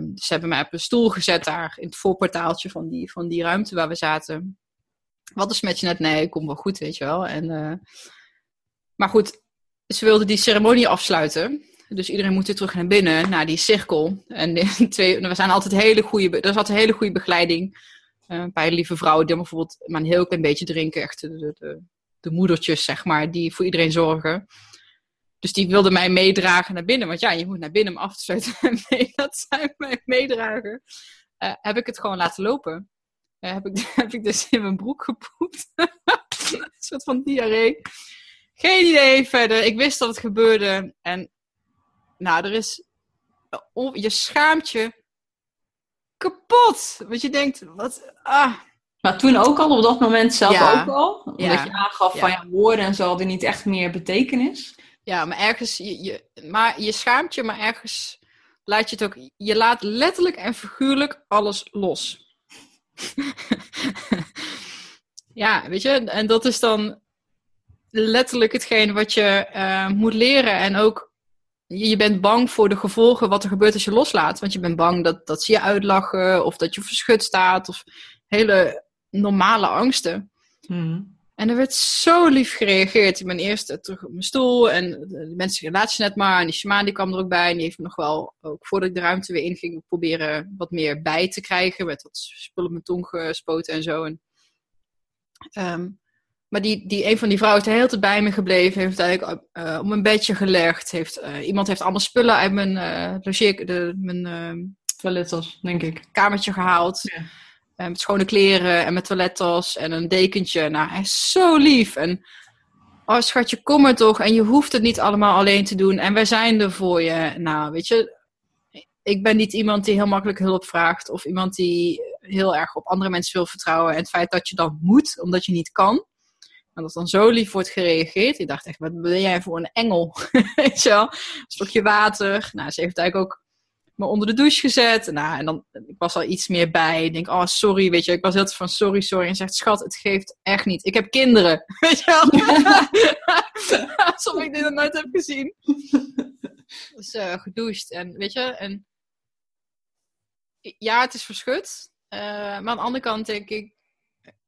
[SPEAKER 1] Dus ze hebben mij op een stoel gezet daar in het voorportaaltje van die, van die ruimte waar we zaten. Wat is met je net? Nee, ik kom wel goed, weet je wel. En, eh, maar goed, ze wilden die ceremonie afsluiten. Dus iedereen moet weer terug naar binnen, naar die cirkel. En twee, zijn altijd hele goede, er zat een hele goede begeleiding. Uh, een paar lieve vrouwen die bijvoorbeeld maar een heel klein beetje drinken. Echt de, de, de, moedertjes, zeg maar, die voor iedereen zorgen. Dus die wilden mij meedragen naar binnen. Want ja, je moet naar binnen om af te sluiten. nee, dat zijn mij meedragen. Uh, heb ik het gewoon laten lopen. Uh, heb, ik, heb ik dus in mijn broek gepoept. een soort van diarree. Geen idee verder. Ik wist dat het gebeurde. En nou, er is. Je schaamt je kapot. Want je denkt, wat. Ah.
[SPEAKER 2] Maar toen ook al, op dat moment zelf ook al? Omdat je aangaf van ja, woorden en zo hadden niet echt meer betekenis.
[SPEAKER 1] Ja, maar ergens. Je, je, maar je schaamt je, maar ergens laat je het ook. Je laat letterlijk en figuurlijk alles los. ja, weet je, en dat is dan letterlijk hetgeen wat je uh, moet leren. En ook, je bent bang voor de gevolgen wat er gebeurt als je loslaat. Want je bent bang dat, dat ze je uitlachen of dat je verschut staat of hele normale angsten. Hmm. En er werd zo lief gereageerd. Ik ben eerst terug op mijn stoel en de mensen je net maar. En die shaman die kwam er ook bij. En die heeft nog wel, ook voordat ik de ruimte weer inging, proberen wat meer bij te krijgen. Met wat spullen op mijn tong gespoten en zo. En, um, maar die, die, een van die vrouwen is de hele tijd bij me gebleven. Heeft eigenlijk uh, op mijn bedje gelegd. Heeft, uh, iemand heeft allemaal spullen uit mijn, uh, logeer, de, mijn uh,
[SPEAKER 2] toilettas, denk ik.
[SPEAKER 1] Kamertje gehaald. Ja. met schone kleren en met toilettas en een dekentje. Nou, hij is zo lief. En oh schatje, kom er toch. En je hoeft het niet allemaal alleen te doen. En wij zijn er voor je. Nou, weet je, ik ben niet iemand die heel makkelijk hulp vraagt. Of iemand die heel erg op andere mensen wil vertrouwen. En het feit dat je dan moet, omdat je niet kan dat dan zo lief wordt gereageerd. Ik dacht echt, wat ben jij voor een engel? Weet je wel? Een stokje water. Nou, ze heeft eigenlijk ook me onder de douche gezet. Nou, en dan, ik was al iets meer bij. Ik denk, oh, sorry, weet je. Ik was heel van, sorry, sorry. En zegt, schat, het geeft echt niet. Ik heb kinderen. Weet je wel? Alsof ik dit nog nooit heb gezien. Dus uh, gedoucht. En weet je, en... Ja, het is verschut. Uh, maar aan de andere kant denk ik,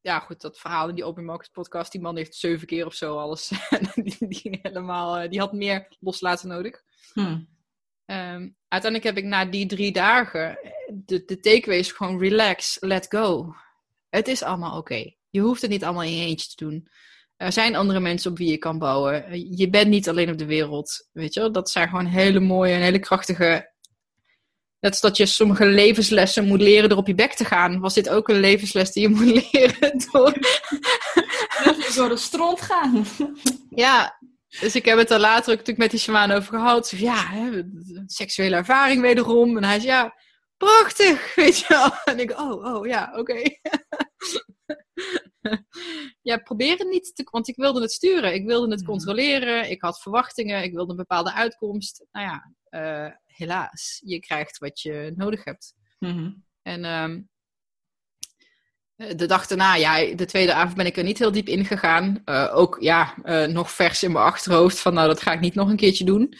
[SPEAKER 1] ja, goed, dat verhaal in die Open Markets podcast, die man heeft zeven keer of zo alles. die, die, helemaal, eh, die had meer loslaten nodig. Hmm. Um, uiteindelijk heb ik na die drie dagen, de, de takeaway is gewoon relax, let go. Het is allemaal oké. Je hoeft het niet allemaal in je eentje te doen. Er zijn andere mensen op wie je kan bouwen. Je bent niet alleen op de wereld. Weet je, dat zijn gewoon hele mooie en hele krachtige Net dat je sommige levenslessen moet leren door op je bek te gaan, was dit ook een levensles die je moet leren door,
[SPEAKER 2] door de stront gaan.
[SPEAKER 1] Ja, dus ik heb het er later ook natuurlijk met die shaman over gehad. Dus ja, hè, seksuele ervaring wederom. En hij zei, ja, prachtig, weet je wel. En ik, oh, oh, ja, oké. ja, probeer het niet te... Want ik wilde het sturen. Ik wilde het mhm. controleren. Ik had verwachtingen. Ik wilde een bepaalde uitkomst. Nou ja, uh, helaas, je krijgt wat je nodig hebt. Mhm. En um, de dag daarna, ja, de tweede avond ben ik er niet heel diep in gegaan. Uh, ook, ja, uh, nog vers in mijn achterhoofd van, nou, dat ga ik niet nog een keertje doen.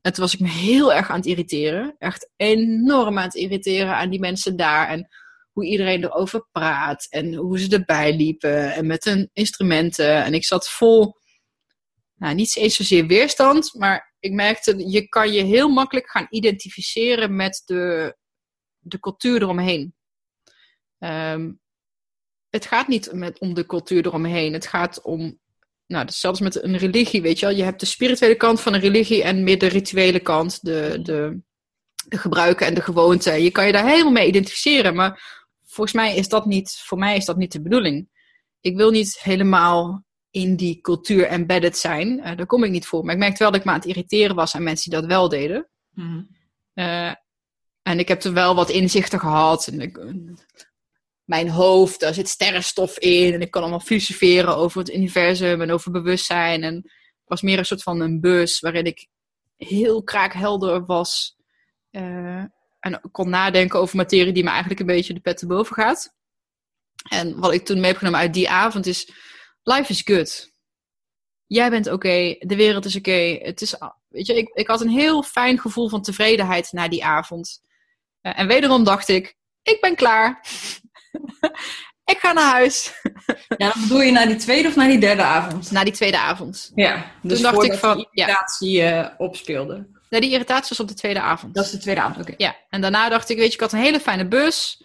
[SPEAKER 1] En toen was ik me heel erg aan het irriteren. Echt enorm aan het irriteren aan die mensen daar. En hoe iedereen erover praat. En hoe ze erbij liepen. En met hun instrumenten. En ik zat vol, nou, niet eens zozeer weerstand, maar ik merkte, je kan je heel makkelijk gaan identificeren met de, de cultuur eromheen. Um, het gaat niet om de cultuur eromheen. Het gaat om, nou, zelfs met een religie, weet je wel. Je hebt de spirituele kant van een religie en meer de rituele kant, de, de, de gebruiken en de gewoonten. Je kan je daar helemaal mee identificeren, maar volgens mij is dat niet, voor mij is dat niet de bedoeling. Ik wil niet helemaal in die cultuur embedded zijn. Uh, daar kom ik niet voor. Maar ik merkte wel dat ik me aan het irriteren was aan mensen die dat wel deden. Mhm. Eh, en ik heb er wel wat inzichten gehad. En ik, mijn hoofd, daar zit sterrenstof in. En ik kan allemaal filosoferen over het universum en over bewustzijn. En het was meer een soort van een bus waarin ik heel kraakhelder was. Uh, en kon nadenken over materie die me eigenlijk een beetje de pet te boven gaat. En wat ik toen mee heb genomen uit die avond is life is good. Jij bent oké, de wereld is oké. Het is, weet je, ik, ik had een heel fijn gevoel van tevredenheid na die avond. Uh, en wederom dacht ik, ik ben klaar. ik ga naar huis.
[SPEAKER 2] Ja, dan bedoel je naar die tweede of naar die derde avond?
[SPEAKER 1] Na die tweede avond.
[SPEAKER 2] Ja, dus
[SPEAKER 1] Toen dacht ik van,
[SPEAKER 2] die
[SPEAKER 1] ja.
[SPEAKER 2] irritatie eh, opspeelde.
[SPEAKER 1] Nee, die irritatie was op de tweede avond.
[SPEAKER 2] Dat is de tweede avond, oké.
[SPEAKER 1] Ja, en daarna dacht ik, weet je, ik had een hele fijne bus.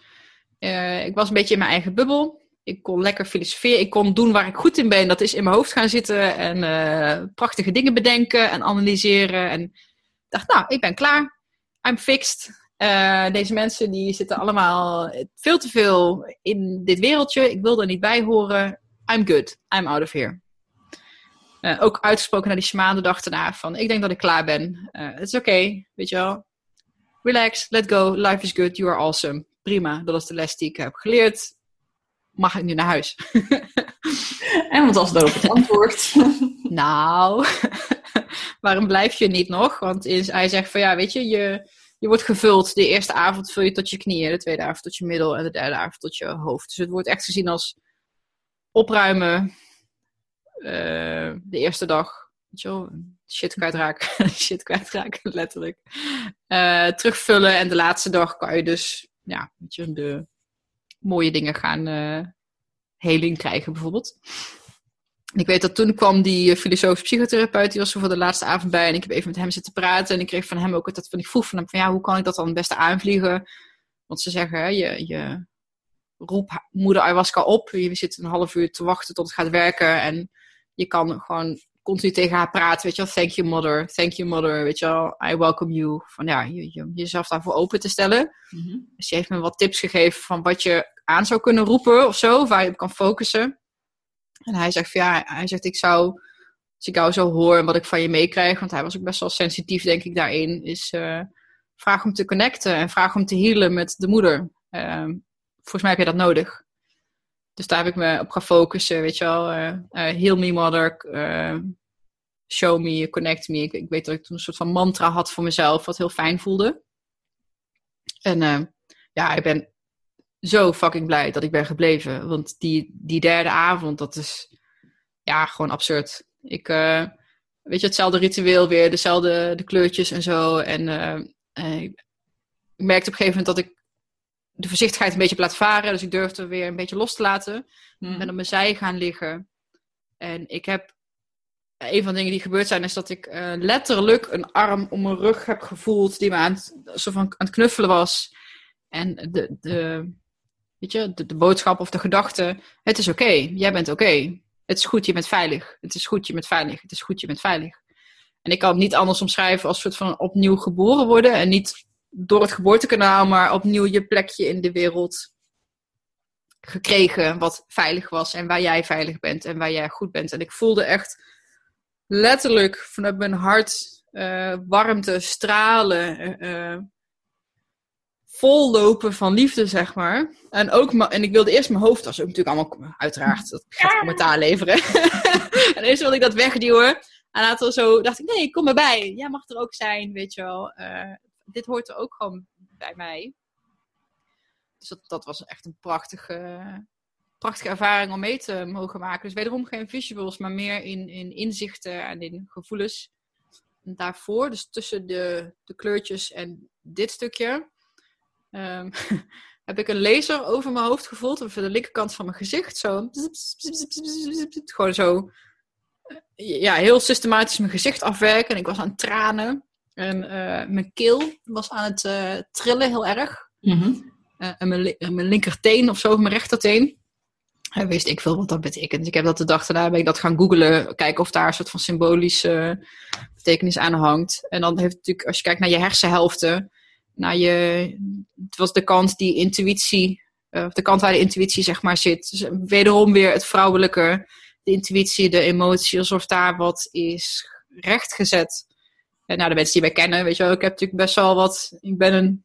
[SPEAKER 1] Eh, ik was een beetje in mijn eigen bubbel. Ik kon lekker filosoferen. Ik kon doen waar ik goed in ben. Dat is in mijn hoofd gaan zitten en eh, prachtige dingen bedenken en analyseren. En dacht, nou, ik ben klaar. I'm fixed. Eh, deze mensen die zitten allemaal veel te veel in dit wereldje. Ik wil er niet bij horen. I'm good. I'm out of here. Eh, ook uitgesproken naar die shaman de dag daarna van, ik denk dat ik klaar ben. Het is oké, weet je wel. Relax, let go, life is good, you are awesome. Prima, dat is de les die ik heb geleerd. Mag ik nu naar huis?
[SPEAKER 2] En wat was daarop het antwoord?
[SPEAKER 1] nou, waarom blijf je niet nog? Want is, hij zegt van ja, weet je, je, je wordt gevuld. De eerste avond vul je tot je knieën, de tweede avond tot je middel en de derde avond tot je hoofd. Dus het wordt echt gezien als opruimen eh, de eerste dag. Weet je wel, shit kwijtraken. shit kwijtraken, letterlijk. Eh, terugvullen en de laatste dag kan je dus ja, weet je, de mooie dingen gaan eh heling krijgen bijvoorbeeld. Ik weet dat toen kwam die eh, filosofisch psychotherapeut, die was er voor de laatste avond bij. En ik heb even met hem zitten praten. En ik kreeg van hem ook altijd van die vroeg van hem van ja, hoe kan ik dat dan het beste aanvliegen? Want ze zeggen, hè, je, je roep moeder ayahuasca op. Je zit een half uur te wachten tot het gaat werken. En je kan gewoon continu tegen haar praten. Weet je wel, thank you mother, thank you mother. Weet je wel, I welcome you. Van ja, je, je, jezelf daarvoor open te stellen.
[SPEAKER 2] Mhm.
[SPEAKER 1] Dus je heeft me wat tips gegeven van wat je aan zou kunnen roepen of zo, waar je op kan focussen. En hij zegt van ja, hij zegt ik zou, als ik jou zo hoor en wat ik van je meekrijg, want hij was ook best wel sensitief denk ik daarin, is eh, vraag om te connecten en vraag om te healen met de moeder. Ehm, volgens mij heb je dat nodig. Dus daar heb ik me op gaan focussen, weet je wel. eh, eh, heal me mother, show me, connect me. Ik, ik weet dat ik toen een soort van mantra had voor mezelf, wat heel fijn voelde. En ja, ik ben zo fucking blij dat ik ben gebleven. Want die, die derde avond, dat is ja, gewoon absurd. Ik, eh, weet je, hetzelfde ritueel weer, dezelfde de kleurtjes en zo. En eh, eh, ik merkte op een gegeven moment dat ik de voorzichtigheid een beetje heb laten varen. Dus ik durfde weer een beetje los te laten. Ik
[SPEAKER 2] Mhm.
[SPEAKER 1] ben op mijn zij gaan liggen. En ik heb. Een van de dingen die gebeurd zijn, is dat ik letterlijk een arm om mijn rug heb gevoeld. die me aan het, soort van aan het knuffelen was. En de, de, weet je, de, boodschap of de gedachte: het is oké, jij bent oké. Het is goed, je bent veilig. Het is goed, je bent veilig. Het is goed, je bent veilig. En ik kan het niet anders omschrijven als een soort van opnieuw geboren worden. En niet door het geboortekanaal, maar opnieuw je plekje in de wereld gekregen wat veilig was en waar jij veilig bent en waar jij goed bent. En ik voelde echt letterlijk vanuit mijn hart eh, warmte, stralen, eh, eh, vollopen van liefde, zeg maar. En, ook en ik wilde eerst mijn hoofd, dat is ook natuurlijk allemaal, uiteraard, dat gaat commentaar leveren. en eerst wilde ik dat wegduwen. En later zo dacht ik, nee, kom maar bij. Jij mag er ook zijn, weet je wel. Eh, dit hoort er ook gewoon bij mij. Dus dat, dat was echt een prachtige, prachtige ervaring om mee te mogen maken. Dus wederom geen visuals, maar meer in, in inzichten en in gevoelens. En daarvoor, dus tussen de, de kleurtjes en dit stukje, ehm, heb ik een laser over mijn hoofd gevoeld. Over de linkerkant van mijn gezicht. Zo. Gewoon zo. eh, Ja, heel systematisch mijn gezicht afwerken. En ik was aan het tranen. En eh, mijn keel was aan het eh, trillen heel erg.
[SPEAKER 2] Mhm.
[SPEAKER 1] En mijn, li- mijn linkerteen of zo, mijn rechterteen. En wist ik veel wat dat betekent. Dus ik heb dat de dag daarna ben ik dat gaan googlen. Kijken of daar een soort van symbolische betekenis aan hangt. En dan heeft het natuurlijk, als je kijkt naar je hersenhelften. Naar je, het was de kant die intuïtie, eh, de kant waar de intuïtie zeg maar zit. Dus wederom weer het vrouwelijke, de intuïtie, de emotie, alsof daar wat is rechtgezet. En nou, de mensen die mij kennen, weet je wel, ik heb natuurlijk best wel wat, ik ben een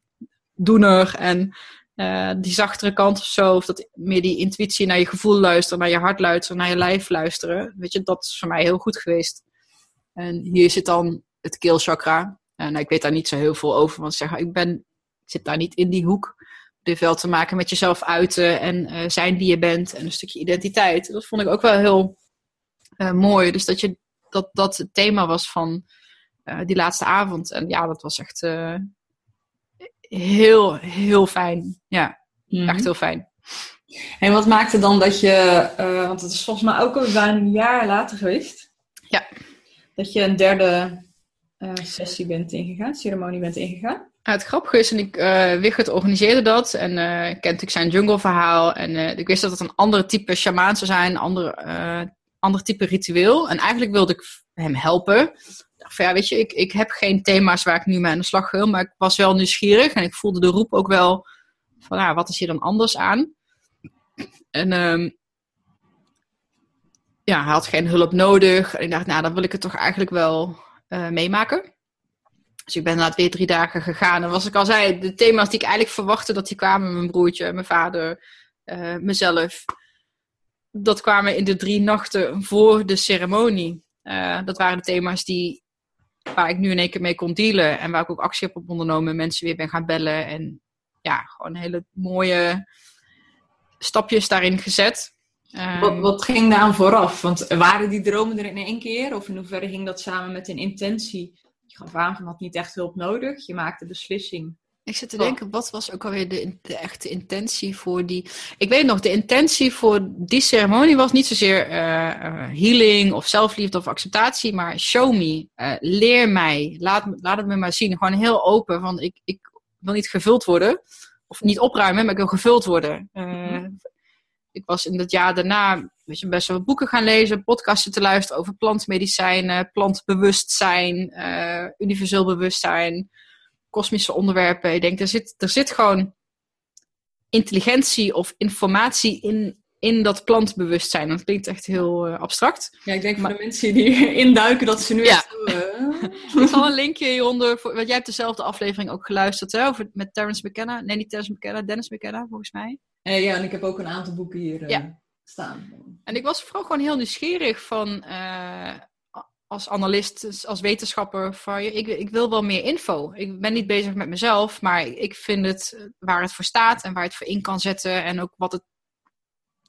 [SPEAKER 1] doener en eh, die zachtere kant of zo, of dat meer die intuïtie naar je gevoel luisteren, naar je hart luisteren, naar je lijf luisteren. Weet je, dat is voor mij heel goed geweest. En hier zit dan het keelchakra. En ik weet daar niet zo heel veel over, want zeg, ik ben, ik zit daar niet in die hoek. Heeft wel te maken met jezelf uiten en eh, zijn wie je bent en een stukje identiteit. Dat vond ik ook wel heel eh, mooi. Dus dat, je, dat dat het thema was van eh, die laatste avond. En ja, dat was echt heel, heel fijn. Ja,
[SPEAKER 2] Mhm.
[SPEAKER 1] echt heel fijn.
[SPEAKER 2] En wat maakte dan dat je, uh, want het is volgens mij ook al bijna een jaar later geweest.
[SPEAKER 1] Ja.
[SPEAKER 2] Dat je een derde uh, sessie bent ingegaan, ceremonie bent ingegaan.
[SPEAKER 1] het grappige is, en ik, uh, Wigert organiseerde dat en uh, kent natuurlijk zijn jungle verhaal. En ik wist dat het een andere type shamaan zou zijn, een ander, ander type ritueel. En eigenlijk wilde ik hem helpen. Ja, weet je, ik, ik heb geen thema's waar ik nu mee aan de slag wil, maar ik was wel nieuwsgierig en ik voelde de roep ook wel van, ja, wat is hier dan anders aan? En um, ja, hij had geen hulp nodig. En ik dacht, nou, dan wil ik het toch eigenlijk wel uh, meemaken. Dus ik ben na weer drie dagen gegaan. En was ik al zei, de thema's die ik eigenlijk verwachtte dat die kwamen, mijn broertje, mijn vader, uh, mezelf, dat kwamen in de drie nachten voor de ceremonie. Uh, dat waren de thema's die, waar ik nu in één keer mee kon dealen. En waar ik ook actie heb op ondernomen. Mensen weer ben gaan bellen. En ja, gewoon hele mooie stapjes daarin gezet.
[SPEAKER 2] Wat, ehm, wat ging daar aan vooraf? Want waren die dromen er in één keer? Of in hoeverre ging dat samen met een intentie? Je gaf aan van had niet echt hulp nodig. Je maakte beslissing.
[SPEAKER 1] Ik zit te denken, wat was ook alweer de, de, echte intentie voor die... Ik weet nog, de intentie voor die ceremonie was niet zozeer uh, healing of zelfliefde of acceptatie, maar show me, uh, leer mij, laat, laat het me maar zien. Gewoon heel open, van ik, ik wil niet gevuld worden, of niet opruimen, maar ik wil gevuld worden. Mm ik was in het jaar daarna weet je, best wel boeken gaan lezen, podcasten te luisteren over plantmedicijnen, plantbewustzijn, uh, universeel bewustzijn, kosmische onderwerpen. Ik denk, er zit, er zit gewoon intelligentie of informatie in, in dat plantbewustzijn. Dat klinkt echt heel uh, abstract.
[SPEAKER 2] Ja, ik denk maar, voor de mensen die induiken dat ze nu ja.
[SPEAKER 1] Uh... ik zal een linkje hieronder, voor, want jij hebt dezelfde aflevering ook geluisterd, hè, over, met Terence McKenna. Nee, niet Terence McKenna, Dennis McKenna, volgens mij.
[SPEAKER 2] Uh, ja, en ik heb ook een aantal boeken hier uh, staan.
[SPEAKER 1] En ik was vooral gewoon heel nieuwsgierig van, uh, als analist, als wetenschapper, van, ik, ik wil wel meer info. Ik ben niet bezig met mezelf, maar ik vind het waar het voor staat en waar het voor in kan zetten en ook wat het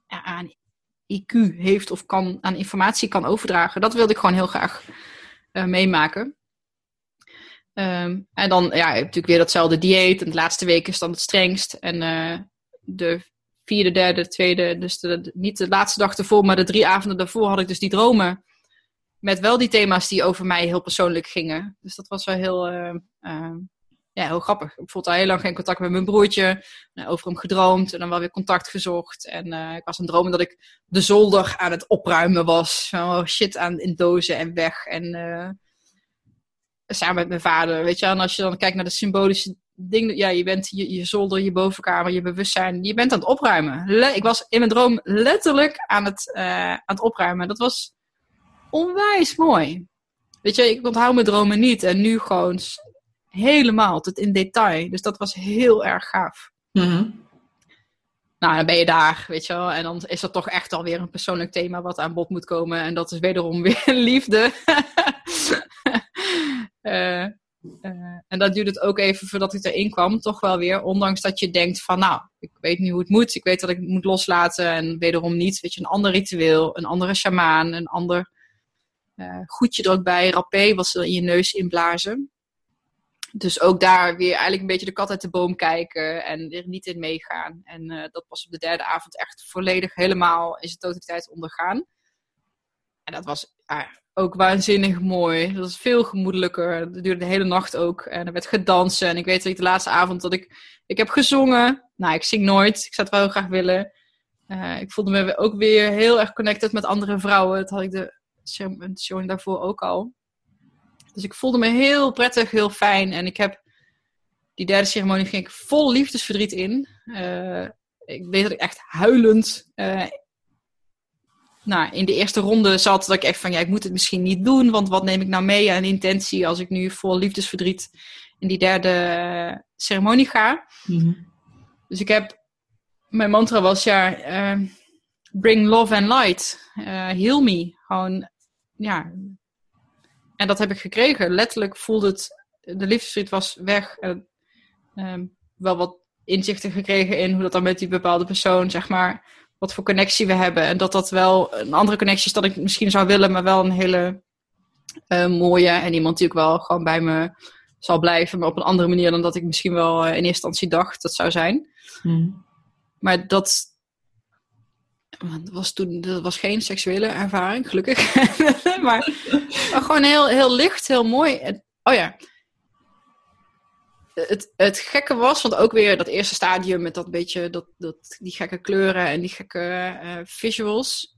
[SPEAKER 1] ja, aan IQ heeft of kan, aan informatie kan overdragen. Dat wilde ik gewoon heel graag meemaken. Um, en dan ja, heb natuurlijk weer datzelfde dieet. En de laatste week is dan het strengst. En de vierde, derde, tweede, dus niet de laatste dag ervoor, maar de drie avonden daarvoor had ik dus die dromen. Met wel die thema's die over mij heel persoonlijk gingen. Dus dat was wel heel, uh, uh, ja, heel grappig. Ik voelde al heel lang geen contact met mijn broertje. Uh, over hem gedroomd en dan wel weer contact gezocht. En ik was aan het dromen dat ik de zolder aan het opruimen was. Oh shit aan in dozen en weg. En samen met mijn vader, weet je. En als je dan kijkt naar de symbolische ding, ja, je bent je, je zolder, je bovenkamer, je bewustzijn, je bent aan het opruimen. ik was in mijn droom letterlijk aan het, uh, aan het opruimen. Dat was onwijs mooi. Weet je, ik onthoud mijn dromen niet en nu gewoon helemaal tot in detail. Dus dat was heel erg gaaf.
[SPEAKER 2] Mm
[SPEAKER 1] Nou, dan ben je daar, weet je wel. En dan is er toch echt alweer een persoonlijk thema wat aan bod moet komen. En dat is wederom weer liefde. uh, Uh, en dat duurde het ook even voordat ik erin kwam, toch wel weer. Ondanks dat je denkt van, nou, ik weet nu hoe het moet. Ik weet dat ik het moet loslaten en wederom niet. Weet je, een ander ritueel, een andere shamaan, een ander uh, goedje er ook bij. Rapé wat ze in je neus inblazen. Dus ook daar weer eigenlijk een beetje de kat uit de boom kijken en er niet in meegaan. En uh, dat was op de derde avond echt volledig helemaal in zijn totaliteit ondergaan. En dat was ah, ook waanzinnig mooi. Dat was veel gemoedelijker. Dat duurde de hele nacht ook. En er werd gedanst. En ik weet dat ik de laatste avond dat ik... Ik heb gezongen. Nou, ik zing nooit. Ik zou het wel heel graag willen. Uh, ik voelde me ook weer heel erg connected met andere vrouwen. Dat had ik de show daarvoor ook al. Dus ik voelde me heel prettig, heel fijn. En ik heb... Die derde ceremonie ging ik vol liefdesverdriet in. Uh, ik weet dat ik echt huilend... Uh, nou, in de eerste ronde zat dat ik echt van, ja, ik moet het misschien niet doen, want wat neem ik nou mee aan intentie als ik nu vol liefdesverdriet in die derde uh, ceremonie ga.
[SPEAKER 2] Mm-hmm.
[SPEAKER 1] Dus ik heb, mijn mantra was, ja, uh, bring love and light, uh, heal me, gewoon, ja. En dat heb ik gekregen. Letterlijk voelde het, de liefdesverdriet was weg. Ehm, wel wat inzichten gekregen in hoe dat dan met die bepaalde persoon, zeg maar, wat voor connectie we hebben. En dat dat wel een andere connectie is dan ik misschien zou willen, maar wel een hele uh, mooie. En iemand die ook wel gewoon bij me zal blijven, maar op een andere manier dan dat ik misschien wel uh, in eerste instantie dacht dat zou zijn.
[SPEAKER 2] Hmm.
[SPEAKER 1] Maar dat, dat was toen dat was geen seksuele ervaring, gelukkig. maar, maar, gewoon heel, heel licht, heel mooi. oh ja. Het, het gekke was, want ook weer dat eerste stadium met dat beetje, dat, dat, die gekke kleuren en die gekke uh, visuals.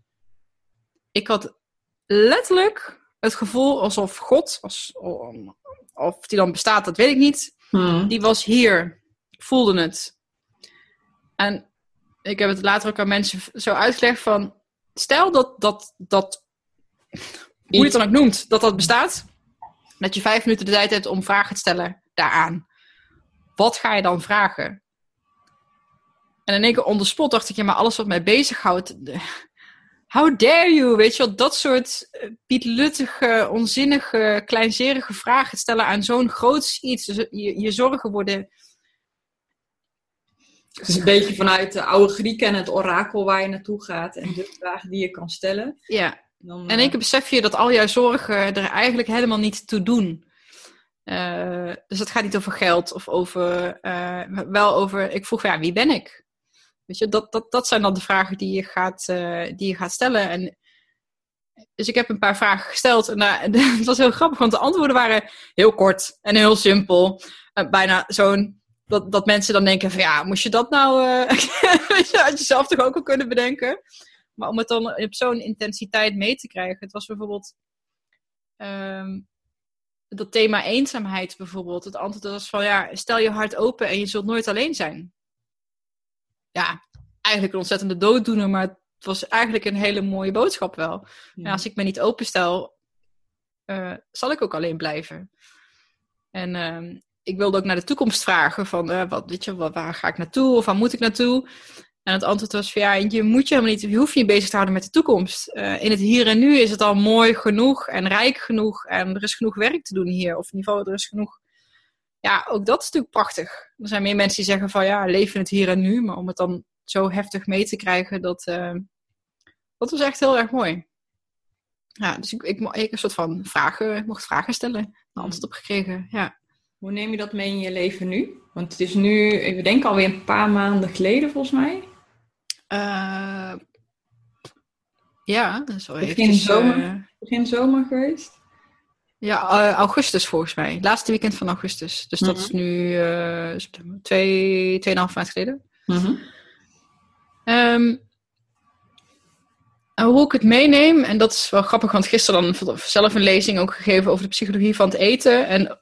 [SPEAKER 1] Ik had letterlijk het gevoel alsof God, als, of die dan bestaat, dat weet ik niet. Hmm. Die was hier, voelde het. En ik heb het later ook aan mensen zo uitgelegd van, stel dat, dat, dat hoe je het dan ook noemt, dat dat bestaat. Dat je vijf minuten de tijd hebt om vragen te stellen daaraan. Wat ga je dan vragen? En in één keer on the spot dacht ik, ja, maar alles wat mij bezighoudt, how dare you? Weet je wel, dat soort eh, pietluttige, onzinnige, kleinzerige vragen stellen aan zo'n groot iets. Dus je, je zorgen worden...
[SPEAKER 2] Het is een beetje vanuit de oude Grieken en het orakel waar je naartoe gaat en de vragen die je kan stellen.
[SPEAKER 1] Ja, dan, en ik uh... besef je dat al jouw zorgen er eigenlijk helemaal niet toe doen. Uh, dus het gaat niet over geld of over, uh, wel over, ik vroeg ja, wie ben ik? Weet je, dat, dat, dat zijn dan de vragen die je gaat, uh, die je gaat stellen. En, dus ik heb een paar vragen gesteld en het was heel grappig, want de antwoorden waren heel kort en heel simpel. Bijna zo'n, dat, dat mensen dan denken van ja, moest je dat nou, had je zelf toch ook wel kunnen bedenken. Maar om het dan op zo'n intensiteit mee te krijgen, het was bijvoorbeeld um, dat thema eenzaamheid bijvoorbeeld. Het antwoord was van ja, stel je hart open en je zult nooit alleen zijn ja, eigenlijk een ontzettende dooddoener, maar het was eigenlijk een hele mooie boodschap wel. Ja. als ik me niet openstel, uh, zal ik ook alleen blijven. En uh, ik wilde ook naar de toekomst vragen van, uh, wat, weet je, wat, waar ga ik naartoe of waar moet ik naartoe? En het antwoord was van ja, je moet je helemaal niet, je hoeft je niet bezig te houden met de toekomst. Uh, in het hier en nu is het al mooi genoeg en rijk genoeg en er is genoeg werk te doen hier. Of in ieder geval, er is genoeg ja, ook dat is natuurlijk prachtig. Er zijn meer mensen die zeggen van ja, leven het hier en nu. Maar om het dan zo heftig mee te krijgen, dat, uh, dat was echt heel erg mooi. Ja, dus ik, ik, ik een soort van vragen, ik mocht vragen stellen, een antwoord op gekregen. Ja.
[SPEAKER 2] Hoe neem je dat mee in je leven nu? Want het is nu, ik denk alweer een paar maanden geleden volgens mij.
[SPEAKER 1] Uh, ja, dat is wel
[SPEAKER 2] begin zomer, uh, begin zomer geweest.
[SPEAKER 1] Ja, uh, augustus volgens mij. Laatste weekend van augustus. Dus dat is mhm. nu uh, twee, tweeënhalf maand geleden. Mm um, hoe ik het meeneem, en dat is wel grappig, want gisteren dan zelf een lezing ook gegeven over de psychologie van het eten. En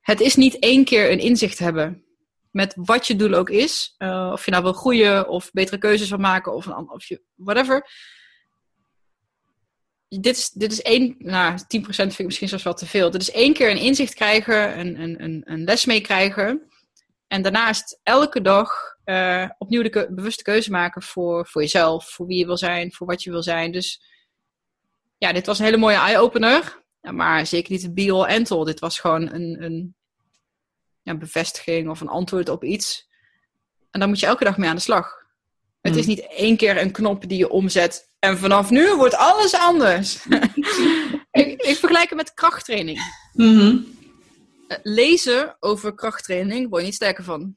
[SPEAKER 1] het is niet één keer een inzicht hebben met wat je doel ook is. of je nou wil groeien of betere keuzes wil maken of, een, of je, whatever dit is, dit is één, nou, 10% vind ik misschien zelfs wel te veel. Dit is één keer een inzicht krijgen, een, een, een, een les mee krijgen. En daarnaast elke dag uh, opnieuw de bewuste keuze maken voor, voor jezelf, voor wie je wil zijn, voor wat je wil zijn. Dus ja, dit was een hele mooie eye-opener. Maar zeker niet een be-all end-all. Dit was gewoon een, een ja, bevestiging of een antwoord op iets. En daar moet je elke dag mee aan de slag. Het is hmm. niet één keer een knop die je omzet en vanaf nu wordt alles anders. ik, ik, vergelijk het met krachttraining. Mhm. Lezen over krachttraining word je niet sterker van.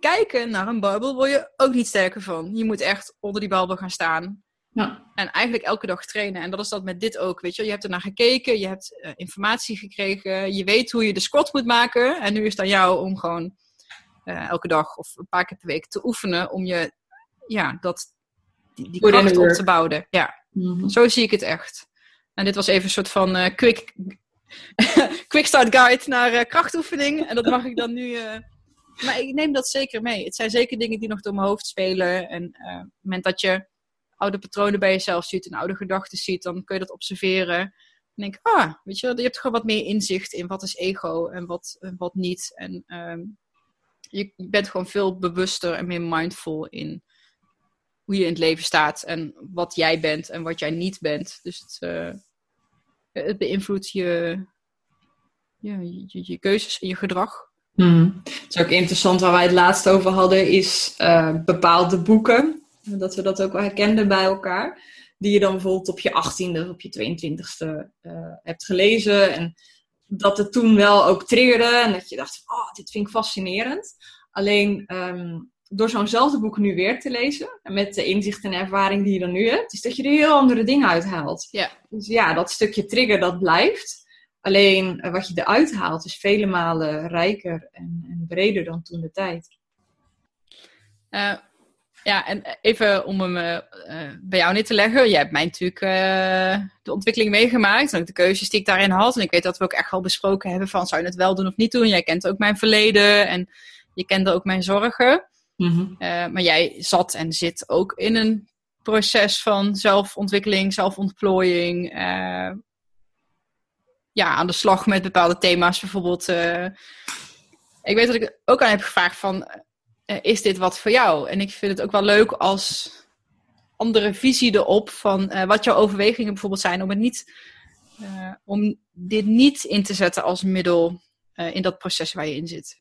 [SPEAKER 1] Kijken naar een barbel word je ook niet sterker van. Je moet echt onder die barbel gaan staan. Ja. En eigenlijk elke dag trainen. En dat is dat met dit ook. Weet je, je hebt er naar gekeken, je hebt uh, informatie gekregen, je weet hoe je de squat moet maken. En nu is het aan jou om gewoon uh, elke dag of een paar keer per week te oefenen om je ja, dat die, die kracht op te bouwen. Ja, mhm. zo zie ik het echt. En dit was even een soort van uh, quick, quick start guide naar krachtoefening. En dat mag ik dan nu... Maar ik neem dat zeker mee. Het zijn zeker dingen die nog door mijn hoofd spelen. En op het moment dat je oude patronen bij jezelf ziet en oude gedachten ziet, dan kun je dat observeren. En denk, ah, weet je, je hebt gewoon wat meer inzicht in wat is ego en wat, wat niet. En ehm, je bent gewoon veel bewuster en meer mindful in hoe je in het leven staat en wat jij bent en wat jij niet bent. Dus het, uh, het beïnvloedt je, ja, je, je, keuzes en je gedrag.
[SPEAKER 2] Hmm. Het is ook interessant waar wij het laatst over hadden, is uh, bepaalde boeken. Dat we dat ook wel herkenden bij elkaar. Die je dan bijvoorbeeld op je 18e of op je 22e uh, eh, hebt gelezen. En dat het toen wel ook triggerde. En dat je dacht, oh, dit vind ik fascinerend. Alleen um, door zo'nzelfde boek nu weer te lezen, met de inzicht en ervaring die je dan nu hebt, is dat je er heel andere dingen uithaalt.
[SPEAKER 1] Ja.
[SPEAKER 2] Dus ja, dat stukje trigger, dat blijft. Alleen eh, wat je eruit haalt is vele malen rijker en, en breder dan toen de tijd.
[SPEAKER 1] Uh, ja, en even om hem uh, bij jou neer te leggen. Jij hebt mij natuurlijk de ontwikkeling meegemaakt. En de keuzes die ik daarin had. En ik weet dat we ook echt al besproken hebben van zou je het wel doen of niet doen. Jij kent ook mijn verleden en je kende ook mijn zorgen.
[SPEAKER 2] Mm
[SPEAKER 1] maar jij zat en zit ook in een proces van zelfontwikkeling, zelfontplooiing ja, aan de slag met bepaalde thema's. Bijvoorbeeld, ik weet dat ik ook aan heb gevraagd van, uh, is dit wat voor jou? En ik vind het ook wel leuk als andere visie erop van uh, wat jouw overwegingen bijvoorbeeld zijn om het niet, om dit niet in te zetten als middel in dat proces waar je in zit.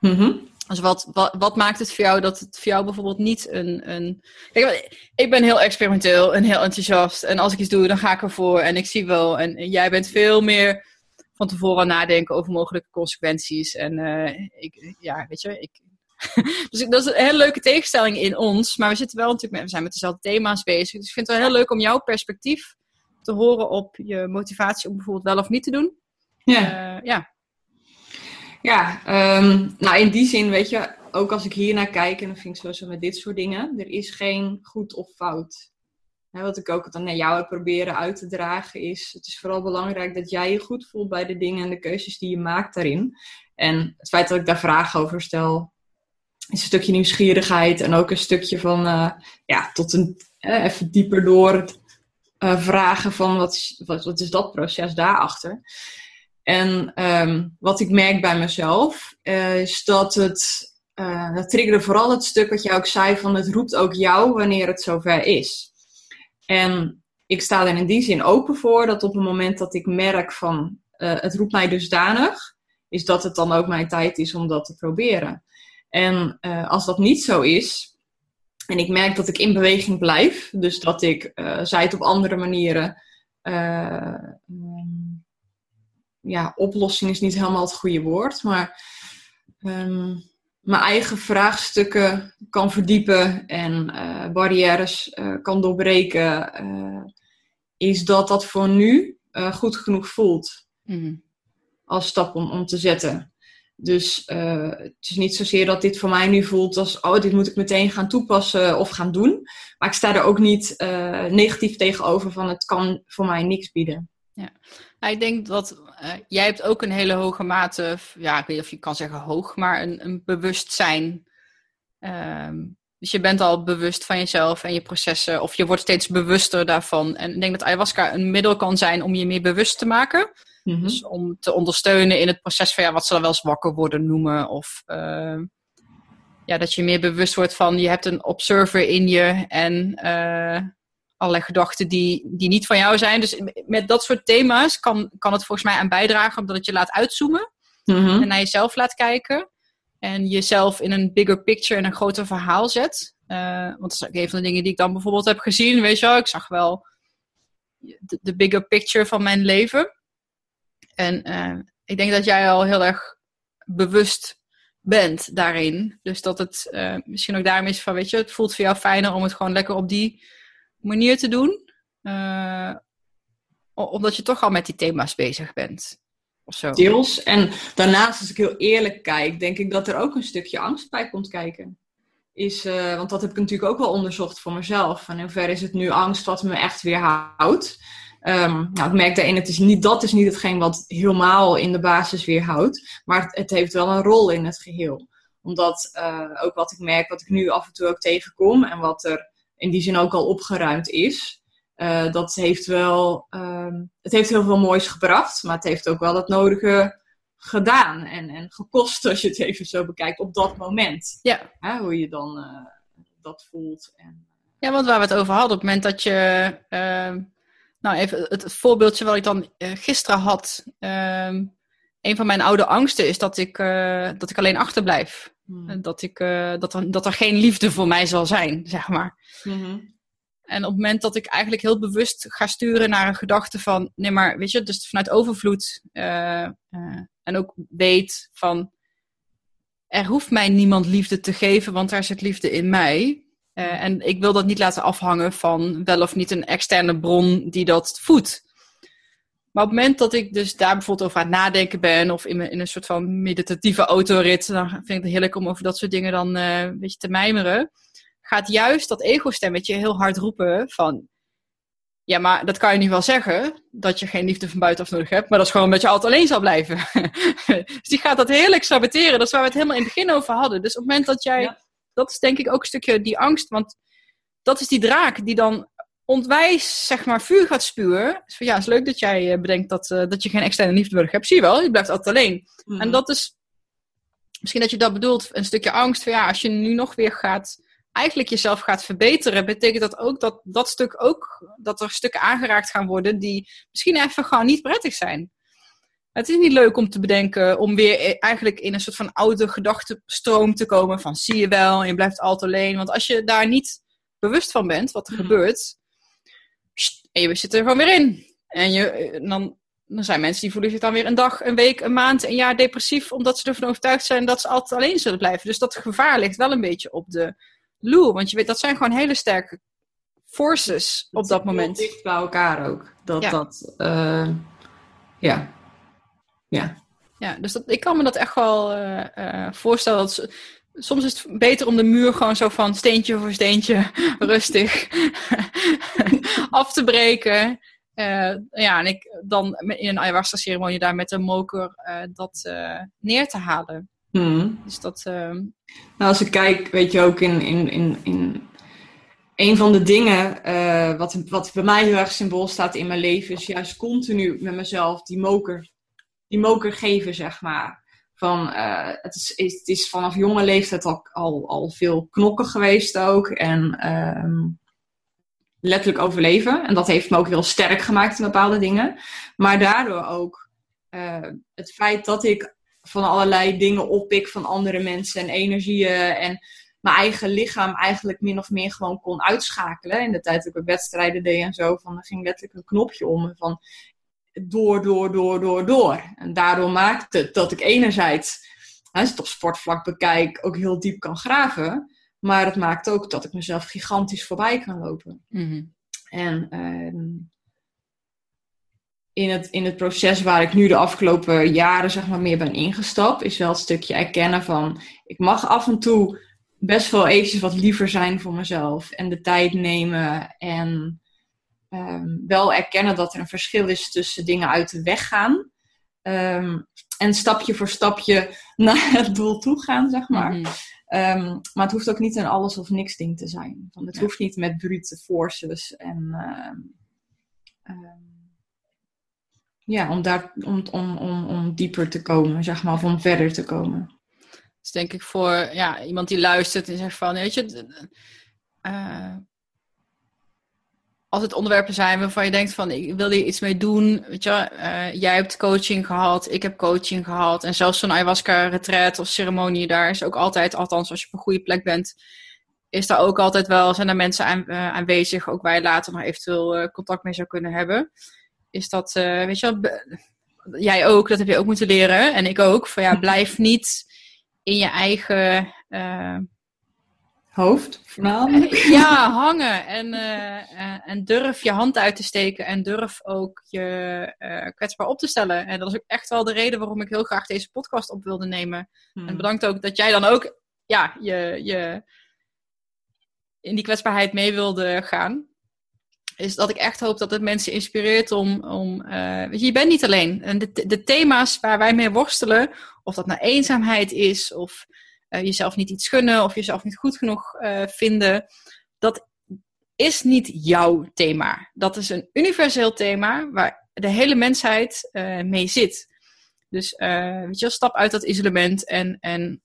[SPEAKER 2] Mm
[SPEAKER 1] dus wat, wat, wat, maakt het voor jou dat het voor jou bijvoorbeeld niet een. een... Kijk, ik ben heel experimenteel en heel enthousiast. En als ik iets doe, dan ga ik ervoor. En ik zie wel. En, jij bent veel meer van tevoren nadenken over mogelijke consequenties. En uh, ik, ja, weet je, ik. dus dat is een hele leuke tegenstelling in ons. Maar we zitten wel natuurlijk met, we zijn met dezelfde thema's bezig. Dus ik vind het wel heel leuk om jouw perspectief te horen op je motivatie om bijvoorbeeld wel of niet te doen.
[SPEAKER 2] Ja.
[SPEAKER 1] Uh, ja.
[SPEAKER 2] Ja, um, nou in die zin, weet je, ook als ik hier naar kijk, en dan vind ik sowieso met dit soort dingen, er is geen goed of fout. wat ik ook dan naar jou heb proberen uit te dragen is, het is vooral belangrijk dat jij je goed voelt bij de dingen en de keuzes die je maakt daarin. En het feit dat ik daar vragen over stel, is een stukje nieuwsgierigheid en ook een stukje van, uh, ja, tot een, uh, even dieper door uh, vragen van wat is, wat, wat is dat proces daarachter. En um, wat ik merk bij mezelf, is dat het, dat triggerde vooral het stuk wat jij ook zei van het roept ook jou wanneer het zover is. En ik sta er in die zin open voor dat op het moment dat ik merk van het roept mij dusdanig, is dat het dan ook mijn tijd is om dat te proberen. En als dat niet zo is, en ik merk dat ik in beweging blijf, dus dat ik, zij het op andere manieren, um, ja, oplossing is niet helemaal het goede woord, maar um, mijn eigen vraagstukken kan verdiepen en uh, barrières uh, kan doorbreken, uh, is dat dat voor nu goed genoeg voelt
[SPEAKER 1] mm.
[SPEAKER 2] als stap om, om te zetten. Dus het is niet zozeer dat dit voor mij nu voelt als, oh, dit moet ik meteen gaan toepassen of gaan doen. Maar ik sta er ook niet negatief tegenover van, het kan voor mij niks bieden.
[SPEAKER 1] Ja, ik denk dat uh, jij hebt ook een hele hoge mate, ja, ik weet niet of je kan zeggen hoog, maar een, een bewustzijn. Um, dus je bent al bewust van jezelf en je processen, of je wordt steeds bewuster daarvan. En ik denk dat ayahuasca een middel kan zijn om je meer bewust te maken.
[SPEAKER 2] Mm-hmm.
[SPEAKER 1] Dus om te ondersteunen in het proces van ja, wat ze dan wel eens wakker worden noemen. Of uh, ja, dat je meer bewust wordt van je hebt een observer in je en uh, allerlei gedachten die, die niet van jou zijn. Dus met dat soort thema's kan, kan het volgens mij aan bijdragen omdat het je laat uitzoomen
[SPEAKER 2] mm-hmm.
[SPEAKER 1] en naar jezelf laat kijken. En jezelf in een bigger picture en een groter verhaal zet. Uh, want dat is ook een van de dingen die ik dan bijvoorbeeld heb gezien. Weet je wel, ik zag wel de, de bigger picture van mijn leven. En uh, ik denk dat jij al heel erg bewust bent daarin. Dus dat het uh, misschien ook daarom is van, weet je, het voelt voor jou fijner om het gewoon lekker op die manier te doen. Uh, omdat je toch al met die thema's bezig bent. Of.
[SPEAKER 2] Deels. En daarnaast, als ik heel eerlijk kijk, denk ik dat er ook een stukje angst bij komt kijken. Is, want dat heb ik natuurlijk ook wel onderzocht voor mezelf. Van in hoeverre is het nu angst wat me echt weerhoudt? Um, nou, ik merk daarin, het is niet, dat is niet hetgeen wat helemaal in de basis weerhoudt. Maar het, het heeft wel een rol in het geheel. Omdat uh, ook wat ik merk, wat ik nu af en toe ook tegenkom en wat er in die zin ook al opgeruimd is. Uh, dat heeft wel, um, het heeft heel veel moois gebracht, maar het heeft ook wel het nodige gedaan en, en gekost, als je het even zo bekijkt, op dat moment.
[SPEAKER 1] Ja.
[SPEAKER 2] Hoe je dan uh, dat voelt. En,
[SPEAKER 1] ja, want waar we het over hadden, op het moment dat je, uh, nou even het voorbeeldje wat ik dan uh, gisteren had, ehm, een van mijn oude angsten is dat ik, uh, dat ik alleen achterblijf.
[SPEAKER 2] Hmm.
[SPEAKER 1] Dat, ik, uh, dat, er, dat er geen liefde voor mij zal zijn, zeg maar.
[SPEAKER 2] Mm-hmm.
[SPEAKER 1] En op het moment dat ik eigenlijk heel bewust ga sturen naar een gedachte van, nee maar, weet je, dus vanuit overvloed en ook weet van, er hoeft mij niemand liefde te geven, want daar zit liefde in mij. Uh, en ik wil dat niet laten afhangen van wel of niet een externe bron die dat voedt. Maar op het moment dat ik dus daar bijvoorbeeld over aan het nadenken ben, of in, in een soort van meditatieve autorit, dan vind ik het heerlijk om over dat soort dingen dan uh, een beetje te mijmeren. Gaat juist dat ego-stemmetje heel hard roepen van, ja, maar dat kan je niet wel zeggen, dat je geen liefde van buitenaf nodig hebt, maar dat is gewoon omdat je altijd alleen zal blijven. dus die gaat dat heerlijk saboteren. Dat is waar we het helemaal in het begin over hadden. Dus op het moment dat jij, dat is denk ik ook een stukje die angst, want dat is die draak die dan ontwijs, zeg maar, vuur gaat spuwen. Dus van, ja, het is leuk dat jij eh, bedenkt dat, uh, dat je geen externe liefde nodig hebt. Zie je wel, je blijft altijd alleen. Mm. En dat is, misschien dat je dat bedoelt, een stukje angst van, ja, als je nu nog weer gaat eigenlijk jezelf gaat verbeteren, betekent dat ook dat dat stuk ook, dat er stukken aangeraakt gaan worden die misschien even gewoon niet prettig zijn. Het is niet leuk om te bedenken, om weer eigenlijk in een soort van oude gedachtenstroom te komen van zie je wel, je blijft altijd alleen. Want als je daar niet bewust van bent, wat er mhm. gebeurt, en je zit er gewoon weer in. En je, dan, dan zijn mensen die voelen zich dan weer een dag, een week, een maand, een jaar depressief, omdat ze ervan overtuigd zijn dat ze altijd alleen zullen blijven. Dus dat gevaar ligt wel een beetje op de, Lou, want je weet, dat zijn gewoon hele sterke forces op dat moment.
[SPEAKER 2] dicht bij elkaar ook. Dat ja. dat, uh, ja. Ja.
[SPEAKER 1] Ja, dus dat, ik kan me dat echt wel uh, uh, voorstellen. Dat, soms is het beter om de muur gewoon zo van steentje voor steentje rustig af te breken. ja, en ik dan in een ayahuasca-ceremonie daar met een moker dat neer te halen.
[SPEAKER 2] Hmm. Dus dat. Ehm, nou, als ik kijk, weet je ook in. in, in, in een van de dingen uh, wat, wat bij mij heel erg symbool staat in mijn leven, is juist continu met mezelf die moker, die moker geven, zeg maar. Van, uh, het, is, het is vanaf jonge leeftijd al, al, al veel knokken geweest ook. En uh, letterlijk overleven. En dat heeft me ook heel sterk gemaakt in bepaalde dingen. Maar daardoor ook uh, het feit dat ik van allerlei dingen oppik van andere mensen en energieën. En mijn eigen lichaam eigenlijk min of meer gewoon kon uitschakelen. In de tijd dat ik wedstrijden deed en zo, van, er ging letterlijk een knopje om. Van door, door, door, door, door. En daardoor maakte het dat ik enerzijds, als het op sportvlak bekijk, ook heel diep kan graven. Maar het maakt ook dat ik mezelf gigantisch voorbij kan lopen.
[SPEAKER 1] Mhm.
[SPEAKER 2] En uh, in het, in het proces waar ik nu de afgelopen jaren zeg maar, meer ben ingestapt, is wel het stukje erkennen van ik mag af en toe best wel eventjes wat liever zijn voor mezelf en de tijd nemen en um, wel erkennen dat er een verschil is tussen dingen uit de weg gaan um, en stapje voor stapje naar het doel toe gaan, zeg maar. Mm um, maar het hoeft ook niet een alles of niks ding te zijn. Want het ja. hoeft niet met brute forces en ja, om, daar, om, om, om, om dieper te komen, zeg maar, of om verder te komen.
[SPEAKER 1] Dus denk ik voor ja, iemand die luistert en zegt van, weet je, uh, als het onderwerpen zijn waarvan je denkt van, ik wil hier iets mee doen, weet je, uh, jij hebt coaching gehad, ik heb coaching gehad, en zelfs zo'n ayahuasca-retreat of ceremonie, daar is ook altijd, althans als je op een goede plek bent, is daar ook altijd wel, zijn er mensen aan, uh, aanwezig, ook waar je later nog eventueel contact mee zou kunnen hebben is dat, weet je wel, jij ook, dat heb je ook moeten leren. En ik ook. Van ja, blijf niet in je eigen
[SPEAKER 2] hoofd,
[SPEAKER 1] voornamelijk. Ja, hangen. En, en durf je hand uit te steken. En durf ook je kwetsbaar op te stellen. En dat is ook echt wel de reden waarom ik heel graag deze podcast op wilde nemen. Hmm. En bedankt ook dat jij dan ook ja, je, je in die kwetsbaarheid mee wilde gaan is dat ik echt hoop dat het mensen inspireert om. om uh, weet je, je bent niet alleen. En de, de thema's waar wij mee worstelen, of dat nou eenzaamheid is, of uh, jezelf niet iets gunnen, of jezelf niet goed genoeg uh, vinden, dat is niet jouw thema. Dat is een universeel thema waar de hele mensheid mee zit. Dus weet je, stap uit dat isolement en, en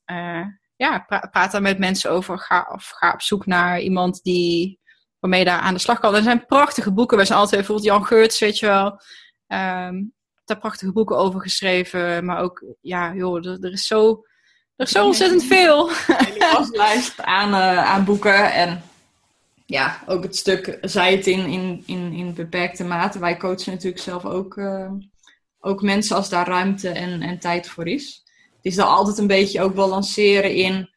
[SPEAKER 1] ja, pra praat daar met mensen over. Ga, of ga op zoek naar iemand die waarmee je daar aan de slag kan. Er zijn prachtige boeken. We zijn altijd bijvoorbeeld Jan Geurts, weet je wel. Um, daar prachtige boeken over geschreven. Maar ook, ja, joh, er is zo, er is zo ontzettend veel.
[SPEAKER 2] Een lijst aan, uh, aan boeken. En ja, ook het stuk, zij het in, in, in, in beperkte mate. Wij coachen natuurlijk zelf ook, uh, ook mensen als daar ruimte en, en tijd voor is. is dan altijd een beetje ook balanceren in.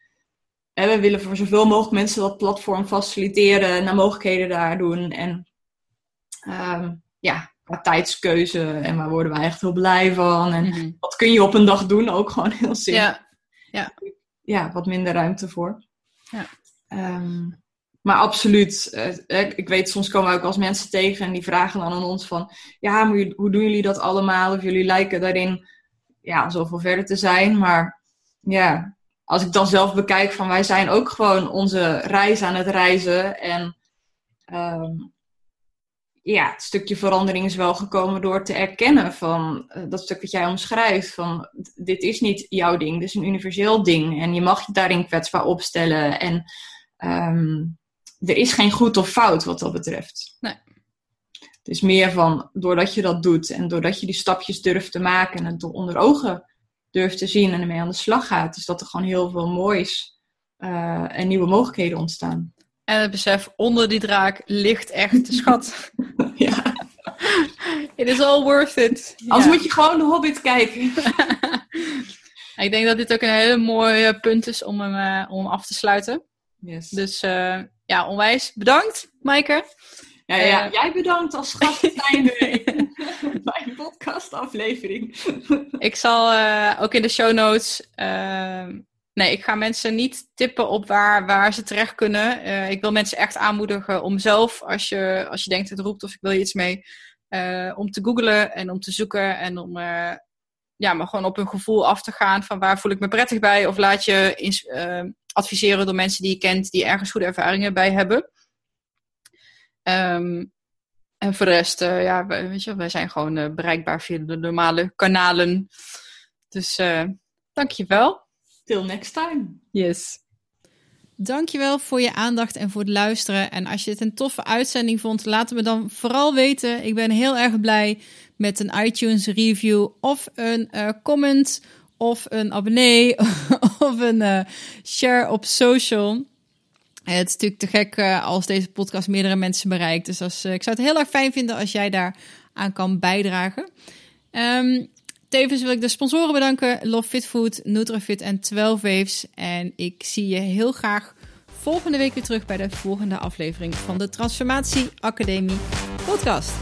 [SPEAKER 2] Hè, we willen voor zoveel mogelijk mensen dat platform faciliteren, naar mogelijkheden daar doen. En ehm, ja, qua tijdskeuze en waar worden we echt heel blij van. En
[SPEAKER 1] Mhm.
[SPEAKER 2] wat kun je op een dag doen? Ook gewoon heel simpel.
[SPEAKER 1] Ja,
[SPEAKER 2] Ja, wat minder ruimte voor.
[SPEAKER 1] Ja.
[SPEAKER 2] Ehm, maar absoluut. eh, ik- weet, soms komen we ook als mensen tegen en die vragen dan aan ons van... Ja, hoe doen jullie dat allemaal? Of jullie lijken daarin ja, zoveel verder te zijn. Maar ja, als ik dan zelf bekijk van wij zijn ook gewoon onze reis aan het reizen. En ehm, ja, het stukje verandering is wel gekomen door te erkennen van eh, dat stuk wat jij omschrijft. Van dit is niet jouw ding, dit is een universeel ding. En je mag je daarin kwetsbaar opstellen. En ehm, er is geen goed of fout wat dat betreft.
[SPEAKER 1] Nee.
[SPEAKER 2] Het is meer van doordat je dat doet en doordat je die stapjes durft te maken en het onder ogen durft te zien en ermee aan de slag gaat, is dat er gewoon heel veel moois eh, en nieuwe mogelijkheden ontstaan.
[SPEAKER 1] En het besef, onder die draak ligt echt de schat.
[SPEAKER 2] ja.
[SPEAKER 1] It is all worth it.
[SPEAKER 2] Anders
[SPEAKER 1] Ja.
[SPEAKER 2] moet je gewoon de Hobbit kijken.
[SPEAKER 1] Ik denk dat dit ook een hele mooie punt is om hem, eh, om hem af te sluiten.
[SPEAKER 2] Yes.
[SPEAKER 1] Dus eh, ja, onwijs bedankt, Maaike.
[SPEAKER 2] Ja, ja,
[SPEAKER 1] Eh.
[SPEAKER 2] jij bedankt als gast in mijn podcastaflevering.
[SPEAKER 1] Ik zal eh, ook in de show notes. Nee, ik ga mensen niet tippen op waar, waar ze terecht kunnen. Eh, ik wil mensen echt aanmoedigen om zelf, als je, als je denkt het roept of ik wil je iets mee, eh, om te googlen en om te zoeken en om eh, ja, maar gewoon op een gevoel af te gaan van waar voel ik me prettig bij. Of laat je adviseren door mensen die je kent die ergens goede ervaringen bij hebben. Ehm, en voor de rest, ja, weet je, wij zijn gewoon bereikbaar via de normale kanalen. Dus eh dankjewel.
[SPEAKER 2] Till next time.
[SPEAKER 1] Yes. Dankjewel voor je aandacht en voor het luisteren. En als je het een toffe uitzending vond, laat het me dan vooral weten. Ik ben heel erg blij met een iTunes review of een eh, comment of een abonnee of een eh, share op social. Eh, Het is natuurlijk te gek als deze podcast meerdere mensen bereikt. Dus als, ik zou het heel erg fijn vinden als jij daar aan kan bijdragen. Ehm, tevens wil ik de sponsoren bedanken. Love Fit Food, Nutrafit en 12 Waves. En ik zie je heel graag volgende week weer terug bij de volgende aflevering van de Transformatie Academie podcast.